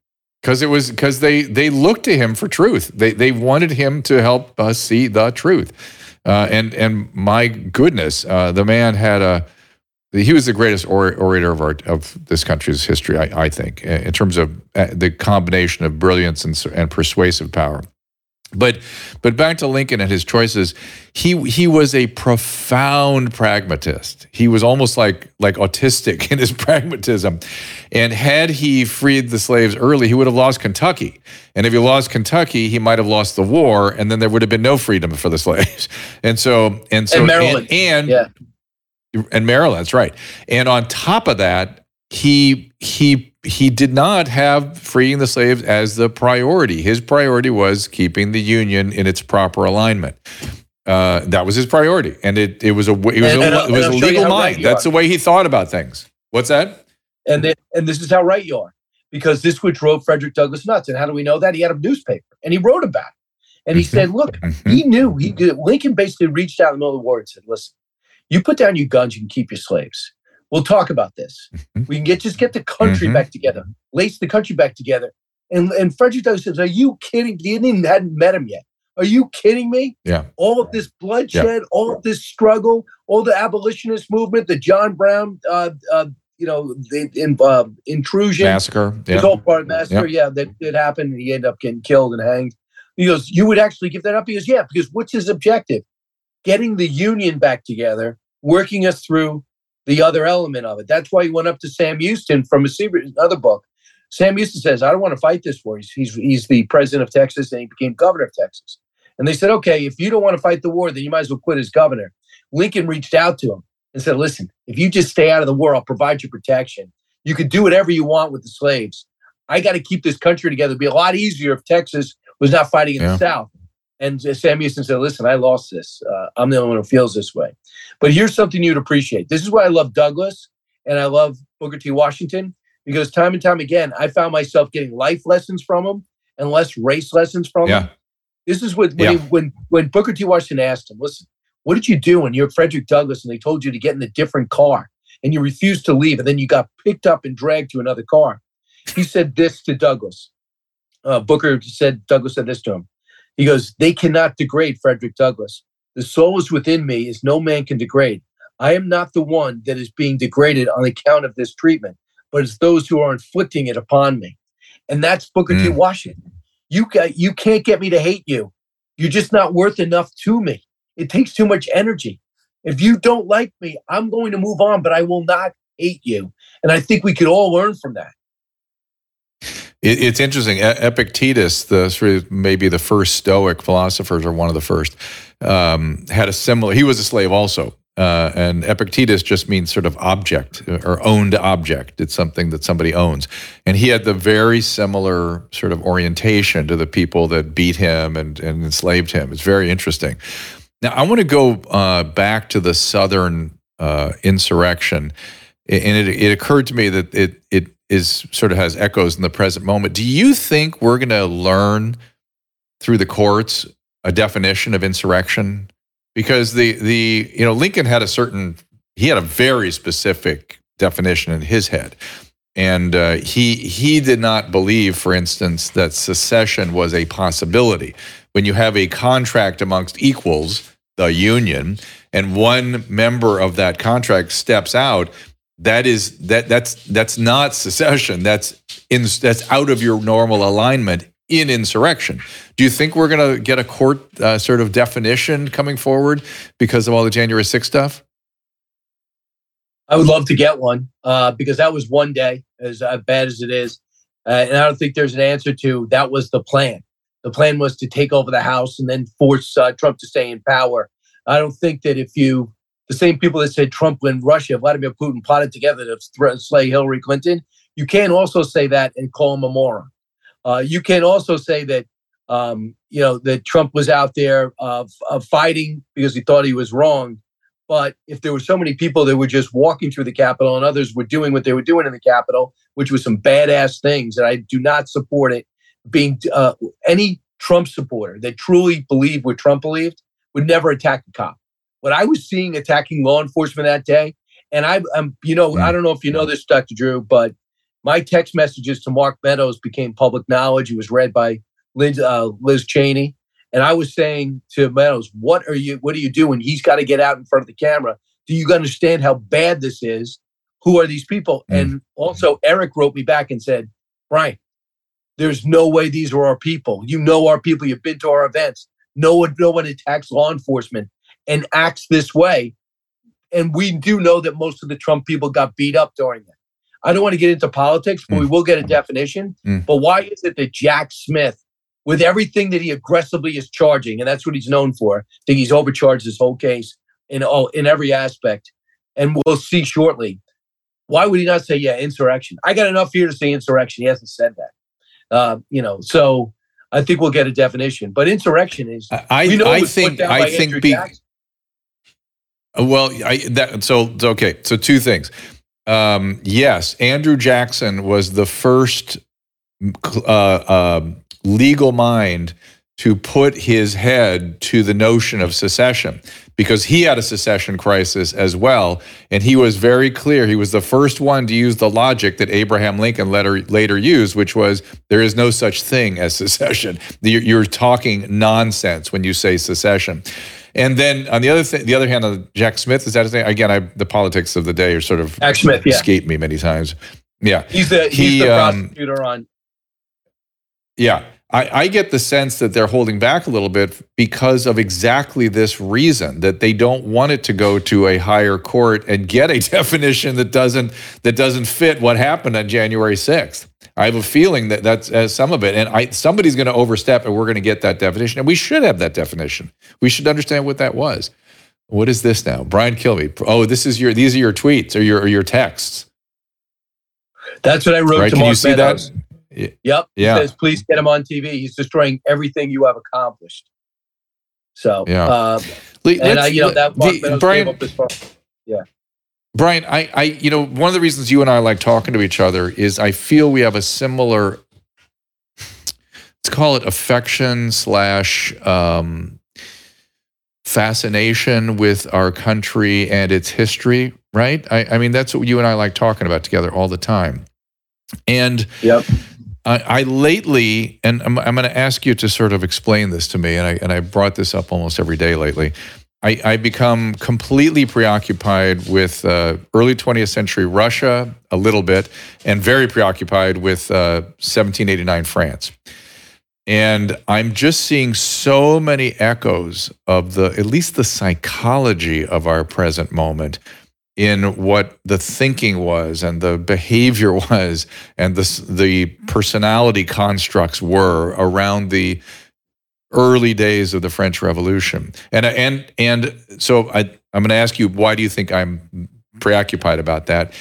A: Because it was because they they looked to him for truth. They they wanted him to help us see the truth. Uh, and and my goodness, uh, the man had a he was the greatest orator of our of this country's history, I, I think, in terms of uh, the combination of brilliance and, and persuasive power. But but back to Lincoln and his choices, he he was a profound pragmatist. He was almost like like autistic [LAUGHS] in his pragmatism. And had he freed the slaves early, he would have lost Kentucky. And if he lost Kentucky, he might have lost the war, and then there would have been no freedom for the [LAUGHS] slaves. And so and so
C: And Maryland.
A: and, and
C: Yeah.
A: and Maryland, that's right. And on top of that, he he he did not have freeing the slaves as the priority. His priority was keeping the Union in its proper alignment. Uh, that was his priority, and it it was a it was
C: And-
A: a,
C: and
A: it was
C: and
A: a
C: I'll show you
A: legal
C: how right
A: mind. That's
C: are.
A: the way he thought about things. What's that?
C: And then, and this is how right you are, because this would drove Frederick Douglass nuts. And how do we know that? He had a newspaper, and he wrote about it. And he said, "Look, [LAUGHS]
A: Mhm.
C: he knew he did. Lincoln basically reached out in the middle of the war and said, "Listen, you put down your guns, you can keep your slaves. We'll talk about this.
A: Mhm.
C: We can get just get the country
A: Mhm.
C: back together, lace the country back together." And and Frederick Douglass says, "Are you kidding? You didn't hadn't met him yet. Are you kidding me?
A: Yeah.
C: All of this bloodshed, all of this struggle, all the abolitionist movement, the John Brown, uh, uh, you know, the in, uh, intrusion,
A: Massacre.
C: it
A: Yeah.
C: all part of massacre. Yeah, that did happen. And he ended up getting killed and hanged. He goes, You would actually give that up? He goes, Yeah, because what's his objective? Getting the Union back together, working us through the other element of it. That's why he went up to Sam Houston from a secret, another book. Sam Houston says, I don't want to fight this war. He's, he's, he's the president of Texas and he became governor of Texas. And they said, Okay, if you don't want to fight the war, then you might as well quit as governor. Lincoln reached out to him and said, Listen, if you just stay out of the war, I'll provide you protection. You could do whatever you want with the slaves. I got to keep this country together. It'd be a lot easier if Texas was not fighting in
A: Yeah.
C: the South. And Sam Houston said, Listen, I lost this. Uh, I'm the only one who feels this way. But here's something you'd appreciate. This is why I love Douglass and I love Booker T. Washington because time and time again, I found myself getting life lessons from him and less race lessons from him. This is what when,
A: Yeah.
C: he, when when Booker T. Washington asked him, "Listen, what did you do when you're Frederick Douglass and they told you to get in a different car and you refused to leave and then you got picked up and dragged to another car?" He said this to Douglass. Uh, Booker said Douglass said this to him. He goes, "They cannot degrade Frederick Douglass. The soul is within me, as no man can degrade. I am not the one that is being degraded on account of this treatment, but it's those who are inflicting it upon me." And that's Booker T.
A: Mm.
C: Washington. You ca- you can't get me to hate you. You're just not worth enough to me. It takes too much energy. If you don't like me, I'm going to move on, but I will not hate you. And I think we could all learn from that.
A: It, it's interesting. Epictetus, the maybe the first Stoic philosophers, or one of the first, um, had a similar. He was a slave also, uh, and Epictetus just means sort of object or owned object. It's something that somebody owns, and he had the very similar sort of orientation to the people that beat him and, and enslaved him. It's very interesting. Now, I want to go uh, back to the Southern uh, insurrection, and it, it occurred to me that it it is sort of has echoes in the present moment. Do you think we're going to learn through the courts a definition of insurrection? Because the the you know Lincoln had a certain he had a very specific definition in his head. And uh, he he did not believe, for instance, that secession was a possibility. When you have a contract amongst equals, the union, and one member of that contract steps out, that is that that's that's not secession. That's in that's out of your normal alignment in insurrection. Do you think we're going to get a court uh, sort of definition coming forward because of all the January 6 stuff?
C: I would love to get one uh, because that was one day, as bad as it is. Uh, and I don't think there's an answer to that was the plan. The plan was to take over the House and then force uh, Trump to stay in power. I don't think that if you, the same people that said Trump and Russia, Vladimir Putin plotted together to thre- slay Hillary Clinton, you can't also say that and call him a moron. Uh, you can also say that, um, you know, that Trump was out there f- uh, fighting because he thought he was wrong. But if there were so many people that were just walking through the Capitol and others were doing what they were doing in the Capitol, which was some badass things, and I do not support it, being uh, any Trump supporter that truly believed what Trump believed would never attack a cop. What I was seeing attacking law enforcement that day, and I, I'm, you know, I don't know if you know this, Dr. Drew, but my text messages to Mark Meadows became public knowledge. It was read by Liz, uh, Liz Cheney. And I was saying to Meadows, "What are you? What are you doing? He's got to get out in front of the camera. Do you understand how bad this is? Who are these people?"
A: Mm.
C: And also, Eric wrote me back and said, "Brian, there's no way these are our people. You know our people. You've been to our events. No one, no one attacks law enforcement and acts this way. And we do know that most of the Trump people got beat up during that. I don't want to get into politics, but we will get a definition.
A: Mm.
C: But why is it that Jack Smith, with everything that he aggressively is charging, and that's what he's known for, I think he's overcharged this whole case in all in every aspect, and we'll see shortly. Why would he not say, yeah, insurrection? I got enough here to say insurrection. He hasn't said that. Uh, you know, so I think we'll get a definition. But insurrection is
A: I, I think I think be. Well I that so okay so two things. Um, yes Andrew Jackson was the first uh, um, legal mind to put his head to the notion of secession because he had a secession crisis as well and he was very clear. He was the first one to use the logic that Abraham Lincoln later later used which was there is no such thing as secession. [LAUGHS] You're talking nonsense when you say secession and then on the other thing, the other hand, on Jack Smith is that his name? Again, I, the politics of the day are sort of
C: Jack Smith, yeah.
A: escaped me many times. Yeah,
C: He's the he's
A: He,
C: the
A: um,
C: prosecutor on.
A: yeah. I, I get the sense that they're holding back a little bit because of exactly this reason that they don't want it to go to a higher court and get a [LAUGHS] definition that doesn't that doesn't fit what happened on January sixth. I have a feeling that that's uh, some of it, and I somebody's going to overstep, and we're going to get that definition, and we should have that definition. We should understand what that was. What is this now, Brian Kilby? Oh, this is your these are your tweets or your or your texts,
C: That's what I wrote
A: right?
C: to
A: Can
C: Mark
A: you see
C: Meadows.
A: that?
C: Yep. He says, please get him on TV. He's destroying everything you have accomplished. So,
A: Yeah.
C: uh, and I, you know, that
A: the- Brian,
C: gave up his phone.
A: Brian, I, I, you know, one of the reasons you and I like talking to each other is I feel we have a similar, let's call it affection slash um, fascination with our country and its history, right? I, I mean, that's what you and I like talking about together all the time. And
C: Yep.
A: I, I lately, and I'm, I'm going to ask you to sort of explain this to me, and I, and I brought this up almost every day lately. I, I become completely preoccupied with uh, early 20th century Russia a little bit, and very preoccupied with uh, 1789 France. And I'm just seeing so many echoes of the, at least the psychology of our present moment in what the thinking was and the behavior [LAUGHS] was and the, the personality constructs were around the early days of the French Revolution. And and and so I I'm going to ask you why do you think I'm preoccupied about that?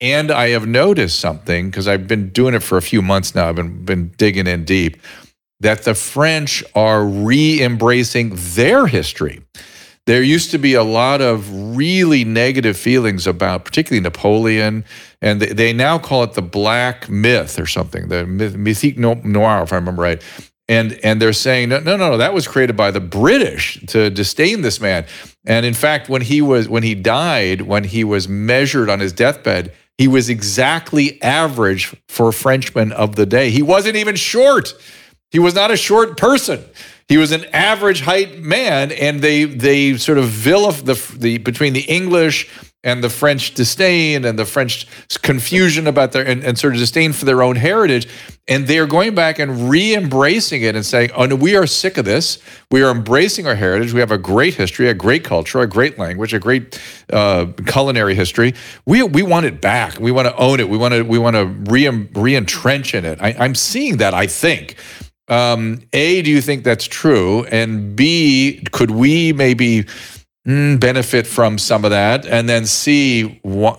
A: And I have noticed something because I've been doing it for a few months now. I've been been digging in deep that the French are re-embracing their history. There used to be a lot of really negative feelings about, particularly Napoleon, and they, they now call it the Black Myth or something, the Mythique no- Noir, if I remember right. And and they're saying no, no, no, no, that was created by the British to disdain this man. And in fact, when he was when he died, when he was measured on his deathbed, he was exactly average for Frenchmen of the day. He wasn't even short. He was not a short person. He was an average height man, and they they sort of vilify the the between the English and the French disdain and the French confusion about their and, and sort of disdain for their own heritage, and they are going back and re-embracing it and saying, "Oh no, we are sick of this. We are embracing our heritage. We have a great history, a great culture, a great language, a great uh, culinary history. We we want it back. We want to own it. We want to we want to re re-entrench in it. I, I'm seeing that. I think." Um, A, do you think that's true? And B, could we maybe mm, benefit from some of that? And then C, wha-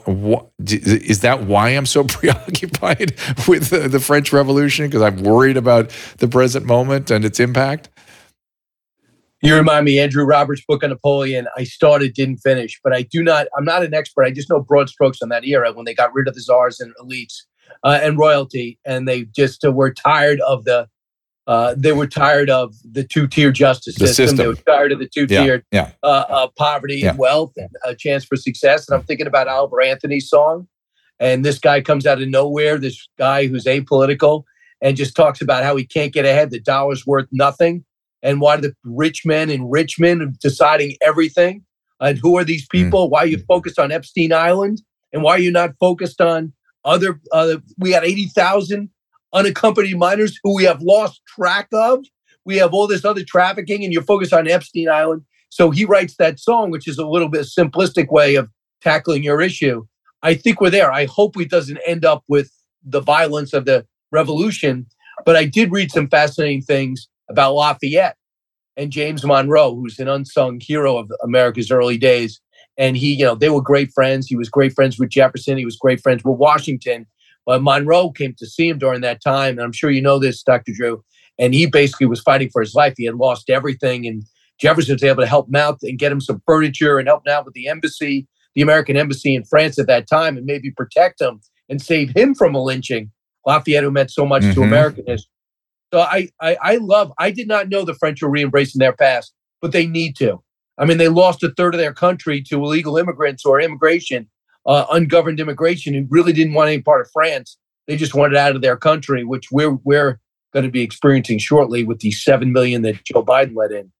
A: d- is that why I'm so [LAUGHS] preoccupied with the, the French Revolution? Because I'm worried about the present moment and its impact?
C: You remind me, Andrew Roberts' book on Napoleon. I started, didn't finish, but I do not. I'm not an expert. I just know broad strokes on that era when they got rid of the czars and elites uh, and royalty, and they just uh, were tired of the. Uh, they were tired of the two-tier justice
A: The
C: system. They were tired of the two-tiered
A: Yeah.
C: uh, uh, poverty
A: Yeah.
C: and wealth and a chance for success. And I'm thinking about Oliver Anthony's song. And this guy comes out of nowhere, this guy who's apolitical, and just talks about how he can't get ahead. The dollar's worth nothing. And why the rich men in Richmond are deciding everything? And who are these people? Why are you focused on Epstein Island? And why are you not focused on other? Uh, we got 80,000 unaccompanied minors who we have lost track of. We have all this other trafficking, and you're focused on Epstein Island. So he writes that song, which is a little bit simplistic way of tackling your issue. I think we're there. I hope it doesn't end up with the violence of the revolution. But I did read some fascinating things about Lafayette and James Monroe, who's an unsung hero of America's early days. And he, you know, they were great friends. He was great friends with Jefferson. He was great friends with Washington. But Monroe came to see him during that time. And I'm sure you know this, Dr. Drew. And he basically was fighting for his life. He had lost everything. And Jefferson was able to help him out and get him some furniture and help him out with the embassy the American embassy in France at that time and maybe protect him and save him from a lynching. Lafayette, who meant so much mm-hmm. to American history. So I, I, I love. I did not know the French were re-embracing their past, but they need to. I mean, they lost a third of their country to illegal immigrants or immigration, uh, ungoverned immigration, who really didn't want any part of France. They just wanted out of their country, which we're we're going to be experiencing shortly with the seven million that Joe Biden let in.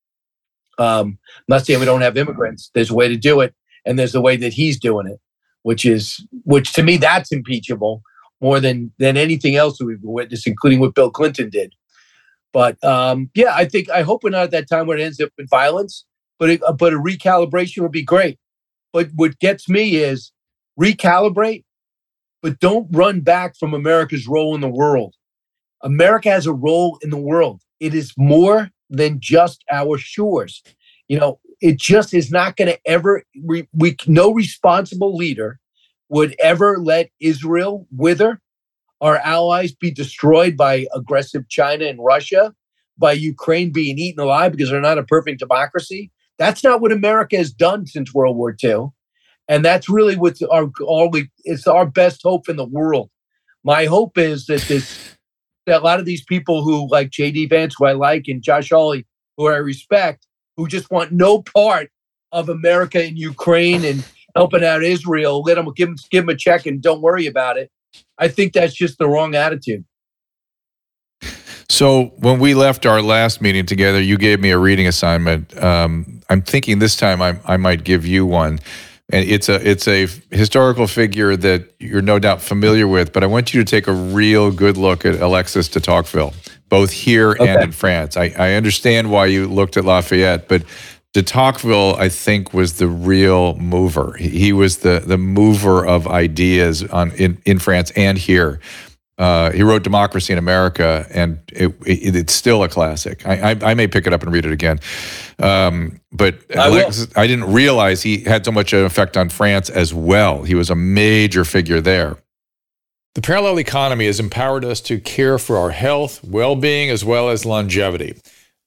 C: Um, not saying we don't have immigrants. There's a way to do it and there's the way that he's doing it, which is which to me that's impeachable more than than anything else that we've witnessed, including what Bill Clinton did. But um, yeah, I think I hope we're not at that time where it ends up in violence. But it, but a recalibration would be great. But what gets me is recalibrate, but don't run back from America's role in the world. America has a role in the world. It is more than just our shores. You know, it just is not going to ever we, we no responsible leader would ever let Israel wither, our allies be destroyed by aggressive China and Russia, by Ukraine being eaten alive because they're not a perfect democracy. That's not what America has done since World War II. And that's really what's our all we it's our best hope in the world. My hope is that this that a lot of these people who like JD Vance, who I like, and Josh Hawley, who I respect, who just want no part of America and Ukraine and helping out Israel. Let them give them give them a check and don't worry about it. I think that's just the wrong attitude.
A: So when we left our last meeting together, you gave me a reading assignment. Um, I'm thinking this time I, I might give you one, and it's a it's a historical figure that you're no doubt familiar with. But I want you to take a real good look at Alexis de Tocqueville both here okay. and in France. I, I understand why you looked at Lafayette, but de Tocqueville, I think, was the real mover. He was the the mover of ideas on in, in France and here. Uh, he wrote Democracy in America, and it, it, it's still a classic. I, I, I, may pick it up and read it again. Um, but I, Alex, I didn't realize he had so much an effect on France as well. He was a major figure there. The parallel economy has empowered us to care for our health, well being, as well as longevity.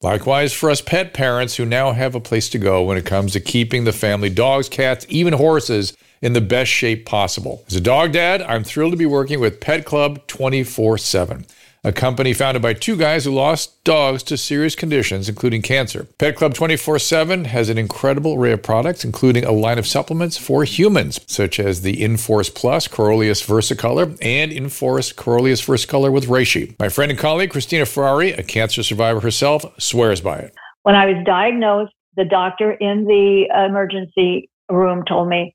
A: Likewise, for us pet parents who now have a place to go when it comes to keeping the family dogs, cats, even horses in the best shape possible. As a dog dad, I'm thrilled to be working with Pet Club 24 7 a company founded by two guys who lost dogs to serious conditions, including cancer. Pet Club 24 7 has an incredible array of products, including a line of supplements for humans, such as the Inforce Plus Coriolus Versicolor and Inforce Coriolus Versicolor with Reishi. My friend and colleague, Cristina Ferrare, a cancer survivor herself, swears by it.
F: When I was diagnosed, the doctor in the emergency room told me,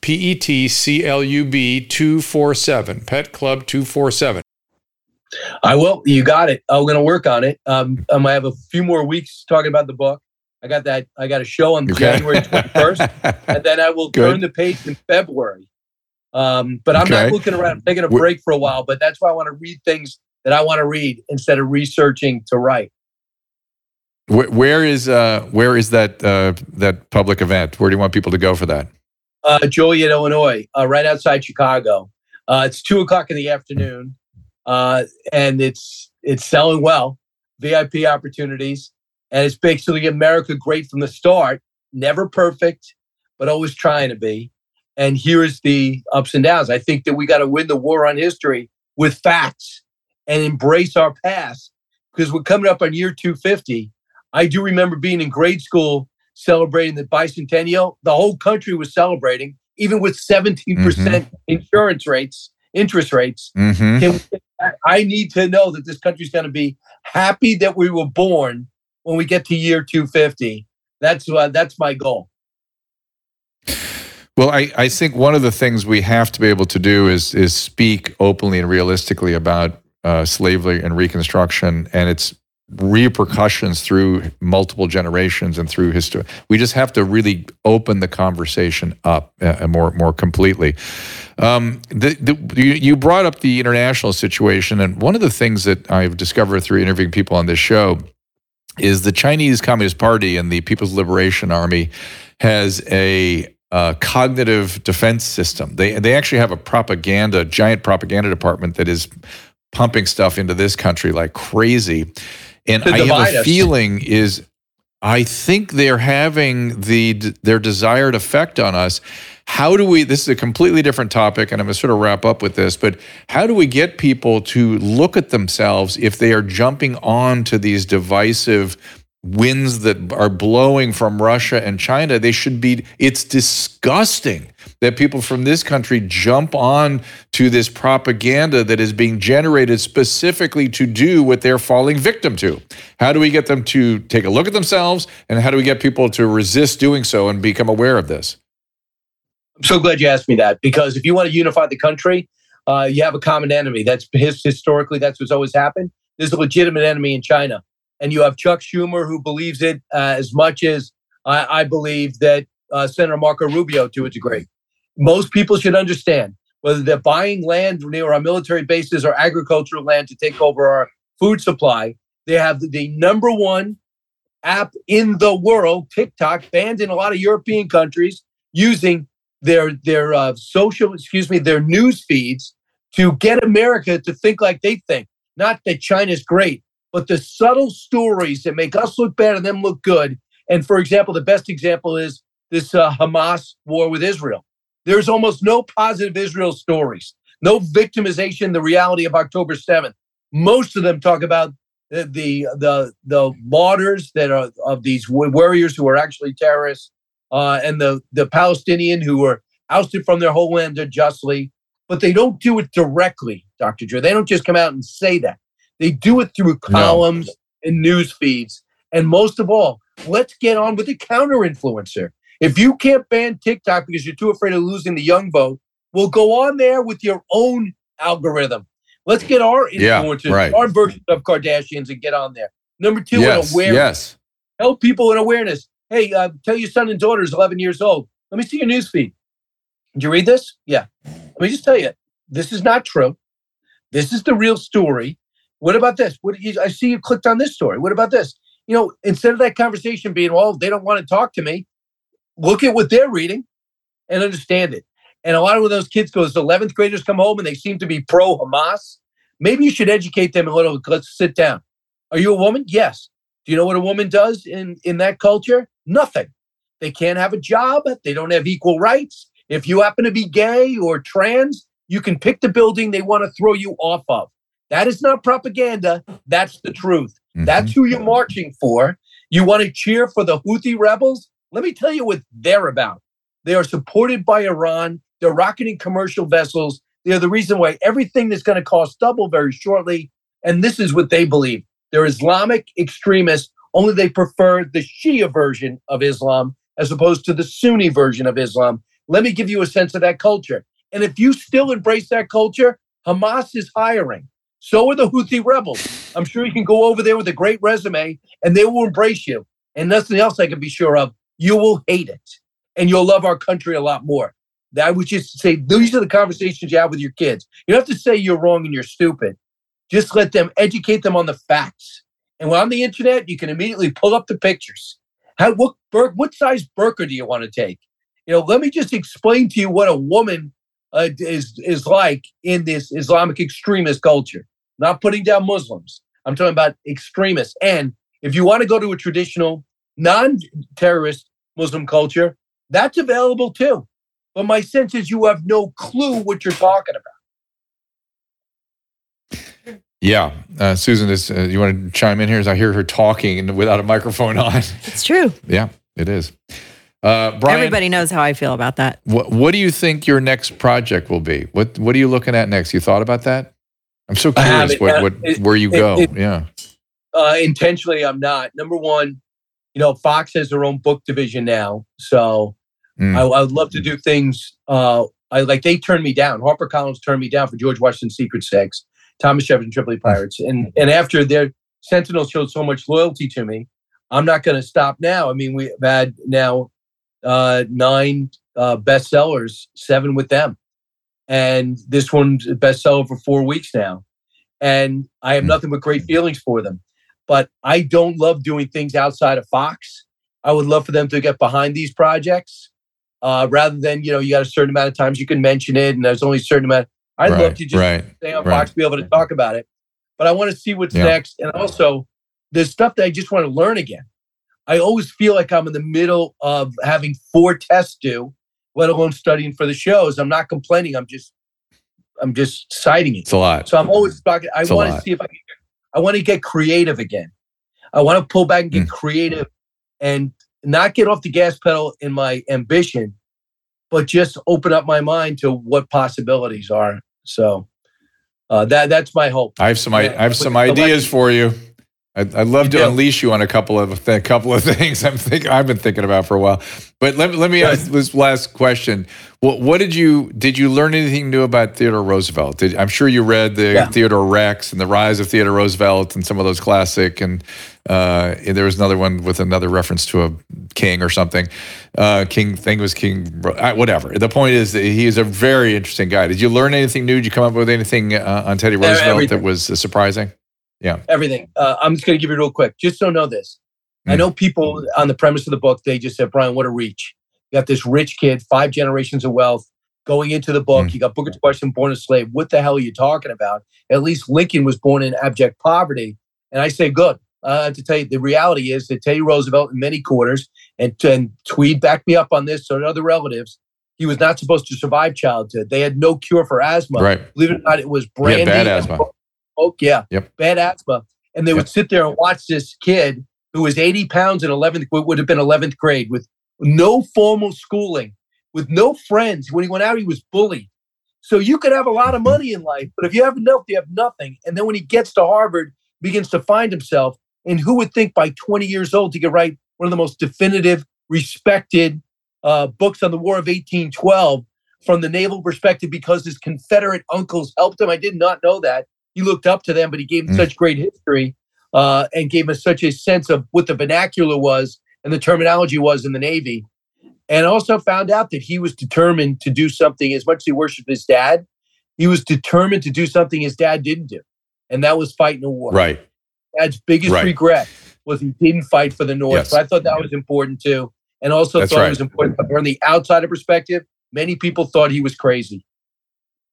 A: P E T C L U B 247, Pet Club 247.
C: I will. You got it. I'm going to work on it. Um, um, I have a few more weeks talking about the book. I got that. I got a show on okay. January 21st, [LAUGHS] and then I will Good. turn the page in February. Um, but I'm okay. not looking around. I'm taking a break for a while, but that's why I want to read things that I want to read instead of researching to write.
A: Where, where is uh, where is that uh, that public event? Where do you want people to go for that?
C: Uh, Joliet, Illinois, uh, right outside Chicago. Uh, it's two o'clock in the afternoon, uh, and it's it's selling well. VIP opportunities, and it's basically America great from the start. Never perfect, but always trying to be. And here's the ups and downs. I think that we got to win the war on history with facts and embrace our past because we're coming up on year 250. I do remember being in grade school celebrating the bicentennial. The whole country was celebrating, even with 17%
A: Mm-hmm.
C: insurance rates, interest rates.
A: Mhm.
C: We- I need to know that this country's going to be happy that we were born when we get to year 250. That's uh, that's my goal.
A: Well, I, I think one of the things we have to be able to do is is speak openly and realistically about uh, slavery and Reconstruction and its repercussions through multiple generations and through history. We just have to really open the conversation up uh, more more completely. Um, the, the, you, you brought up the international situation, and one of the things that I've discovered through interviewing people on this show is the Chinese Communist Party and the People's Liberation Army has a uh, cognitive defense system. They they actually have a propaganda giant propaganda department that is pumping stuff into this country like crazy. And I have a
C: us.
A: feeling is I think they're having the their desired effect on us. How do we? This is a completely different topic, and I'm going to sort of wrap up with this. But how do we get people to look at themselves if they are jumping on to these divisive winds that are blowing from Russia and China? They should be. It's disgusting that people from this country jump on to this propaganda that is being generated specifically to do what they're falling victim to. How do we get them to take a look at themselves, and how do we get people to resist doing so and become aware of this?
C: I'm so glad you asked me that because if you want to unify the country, uh, you have a common enemy. That's his, historically that's what's always happened. There's a legitimate enemy in China, and you have Chuck Schumer who believes it uh, as much as I, I believe that uh, Senator Marco Rubio to a degree. Most people should understand whether they're buying land near our military bases or agricultural land to take over our food supply. They have the, number one app in the world, TikTok, banned in a lot of European countries, using their their uh, social, excuse me, their news feeds to get America to think like they think. Not that China's great, but the subtle stories that make us look bad and them look good. And for example, the best example is this uh, Hamas war with Israel. There's almost no positive Israel stories, no victimization, the reality of October 7th. Most of them talk about the the the, martyrs that are of these warriors who are actually terrorists, uh, and the the Palestinian who were ousted from their homeland unjustly. But they don't do it directly, Dr. Drew. They don't just come out and say that. They do it through columns and news feeds. And most of all, let's get on with the counter influencer. If you can't ban TikTok because you're too afraid of losing the young vote, we'll go on there with your own algorithm. Let's get our
A: Yeah,
C: influencers,
A: right.
C: our version of Kardashians, and get on there. Number two,
A: yes,
C: awareness.
A: yes.
C: Help people in awareness. Hey, uh, tell your son and daughter is 11 years old. Let me see your news feed. Did you read this? Yeah. Let me just tell you, this is not true. This is the real story. What about this? What you, I see you clicked on this story. What about this? You know, instead of that conversation being, well, they don't want to talk to me, look at what they're reading and understand it. And a lot of those kids go, as 11th graders come home and they seem to be pro Hamas. Maybe you should educate them a little. Let's sit down. Are you a woman? Yes. Do you know what a woman does in, in that culture? Nothing. They can't have a job. They don't have equal rights. If you happen to be gay or trans, you can pick the building they want to throw you off of. That is not propaganda. That's the truth. Mm-hmm. That's who you're marching for. You want to cheer for the Houthi rebels? Let me tell you what they're about. They are supported by Iran. They're rocketing commercial vessels. They're the reason why everything that's going to cost double very shortly. And this is what they believe. They're Islamic extremists, only they prefer the Shia version of Islam as opposed to the Sunni version of Islam. Let me give you a sense of that culture. And if you still embrace that culture, Hamas is hiring. So are the Houthi rebels. I'm sure you can go over there with a great resume and they will embrace you. And nothing else I can be sure of. You will hate it and you'll love our country a lot more. I would just say these are the conversations you have with your kids. You don't have to say you're wrong and you're stupid. Just let them educate them on the facts. And when on the internet, you can immediately pull up the pictures. How what bur- what size burqa do you want to take? You know, let me just explain to you what a woman uh, is is like in this Islamic extremist culture. Not putting down Muslims. I'm talking about extremists. And if you want to go to a traditional non-terrorist Muslim culture, that's available too. But my sense is you have no clue what you're talking about.
A: Yeah, uh, Susan is. Uh, you want to chime in here? As I hear her talking and without a microphone [LAUGHS] on.
D: It's true.
A: yeah, it is. Uh, Brian,
D: Everybody knows how I feel about that.
A: what what do you think your next project will be? What what are you looking at next? You thought about that? I'm so curious what,
C: uh,
A: what
C: it-
A: where you
C: it-
A: go.
C: it-
A: yeah,
C: Uh, intentionally, I'm not. Number one, you know, Fox has their own book division now, so
A: Mm.
C: I, I would love to do things. Uh, I like they turned me down. HarperCollins turned me down for George Washington's Secret Six, Thomas Jefferson Tripoli Pirates, [LAUGHS] and and after their Sentinel showed so much loyalty to me, I'm not going to stop now. I mean, we've had now uh, nine uh, bestsellers, seven with them, and this one's a bestseller for four weeks now, and I have
A: Mm.
C: nothing but great feelings for them. But I don't love doing things outside of Fox. I would love for them to get behind these projects uh, rather than you know you got a certain amount of times you can mention it, and there's only a certain amount. I'd love to just
A: right.
C: stay on
A: right.
C: Fox, be able to talk about it. But I want to see what's
A: Yeah.
C: next, and also there's stuff that I just want to learn again. I always feel like I'm in the middle of having four tests due, let alone studying for the shows. I'm not complaining. I'm just, I'm just citing it.
A: It's a lot.
C: So I'm always talking. I want to see if I can. I want to get creative again. I want to pull back and get
A: Mm.
C: creative, and not get off the gas pedal in my ambition, but just open up my mind to what possibilities are. So uh, that that's my hope.
A: I have some I, have some ideas for you. I'd, I'd love
C: You
A: to
C: do.
A: unleash you on a couple of th- couple of [LAUGHS] things I'm thinking I've been thinking about for a while. But let me let me ask this last question. What what did you did you learn anything new about Theodore Roosevelt? Did, I'm sure you read the
C: Yeah.
A: Theodore Rex and the Rise of Theodore Roosevelt and some of those classic and uh, and there was another one with another reference to a king or something. Uh, king thing was King uh, whatever. The point is that he is a very interesting guy. Did you learn anything new? Did you come up with anything uh, on Teddy Roosevelt that was uh, surprising?
C: everything. Uh, I'm just going to give you real quick. Just so know this. I
A: Mm.
C: know people on the premise of the book, they just said, Brian, what a reach. You got this rich kid, five generations of wealth, going into the book.
A: Mm.
C: You got Booker T. Washington born a slave. What the hell are you talking about? At least Lincoln was born in abject poverty. And I say, good. Uh, to tell you, the reality is that Teddy Roosevelt, in many quarters, and, and Tweed backed me up on this, so other relatives, he was not supposed to survive childhood. They had no cure for asthma.
A: Right.
C: Believe it or not, it was
A: He
C: brandy.
A: had bad asthma.
C: Smoke, yeah.
A: Yep.
C: Bad asthma. And they would sit there and watch this kid who was 80 pounds in 11th, what would have been 11th grade with no formal schooling, with no friends. When he went out, he was bullied. So you could have a lot of money in life, but if you have enough, you have nothing. And then when he gets to Harvard, begins to find himself. And who would think by 20 years old he could write one of the most definitive, respected uh, books on the War of 1812 from the naval perspective because his Confederate uncles helped him? I did not know that. He looked up to them, but he gave them
A: Mm.
C: such great history uh, and gave us such a sense of what the vernacular was and the terminology was in the Navy. And also found out that he was determined to do something as much as he worshiped his dad, he was determined to do something his dad didn't do. And that was fighting a war.
A: Right.
C: Dad's biggest
A: Right.
C: regret was he didn't fight for the North.
A: Yes.
C: So I thought that was important too. And also
A: That's
C: thought
A: right.
C: it was important from the outsider perspective. Many people thought he was crazy.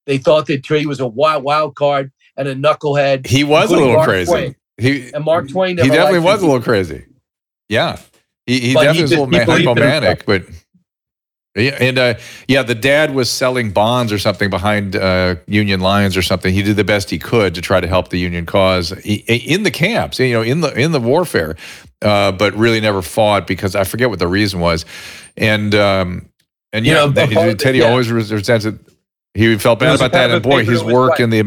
C: They thought that he was a wild, wild card and a knucklehead.
A: He was a little
C: Mark
A: crazy.
C: Twain.
A: He
C: And Mark Twain
A: he definitely was a little crazy. Yeah, he, he
C: But he
A: definitely was a little
C: just- he believed in
A: hypomanic, but yeah, and uh, yeah, the dad was selling bonds or something behind uh, Union lines or something. He did the best he could to try to help the Union cause in the camps, you know, in the in the warfare, uh, but really never fought because I forget what the reason was, and um, and
C: You know,
A: Teddy
C: yeah.
A: always resented. He felt bad about that, and boy, his work in the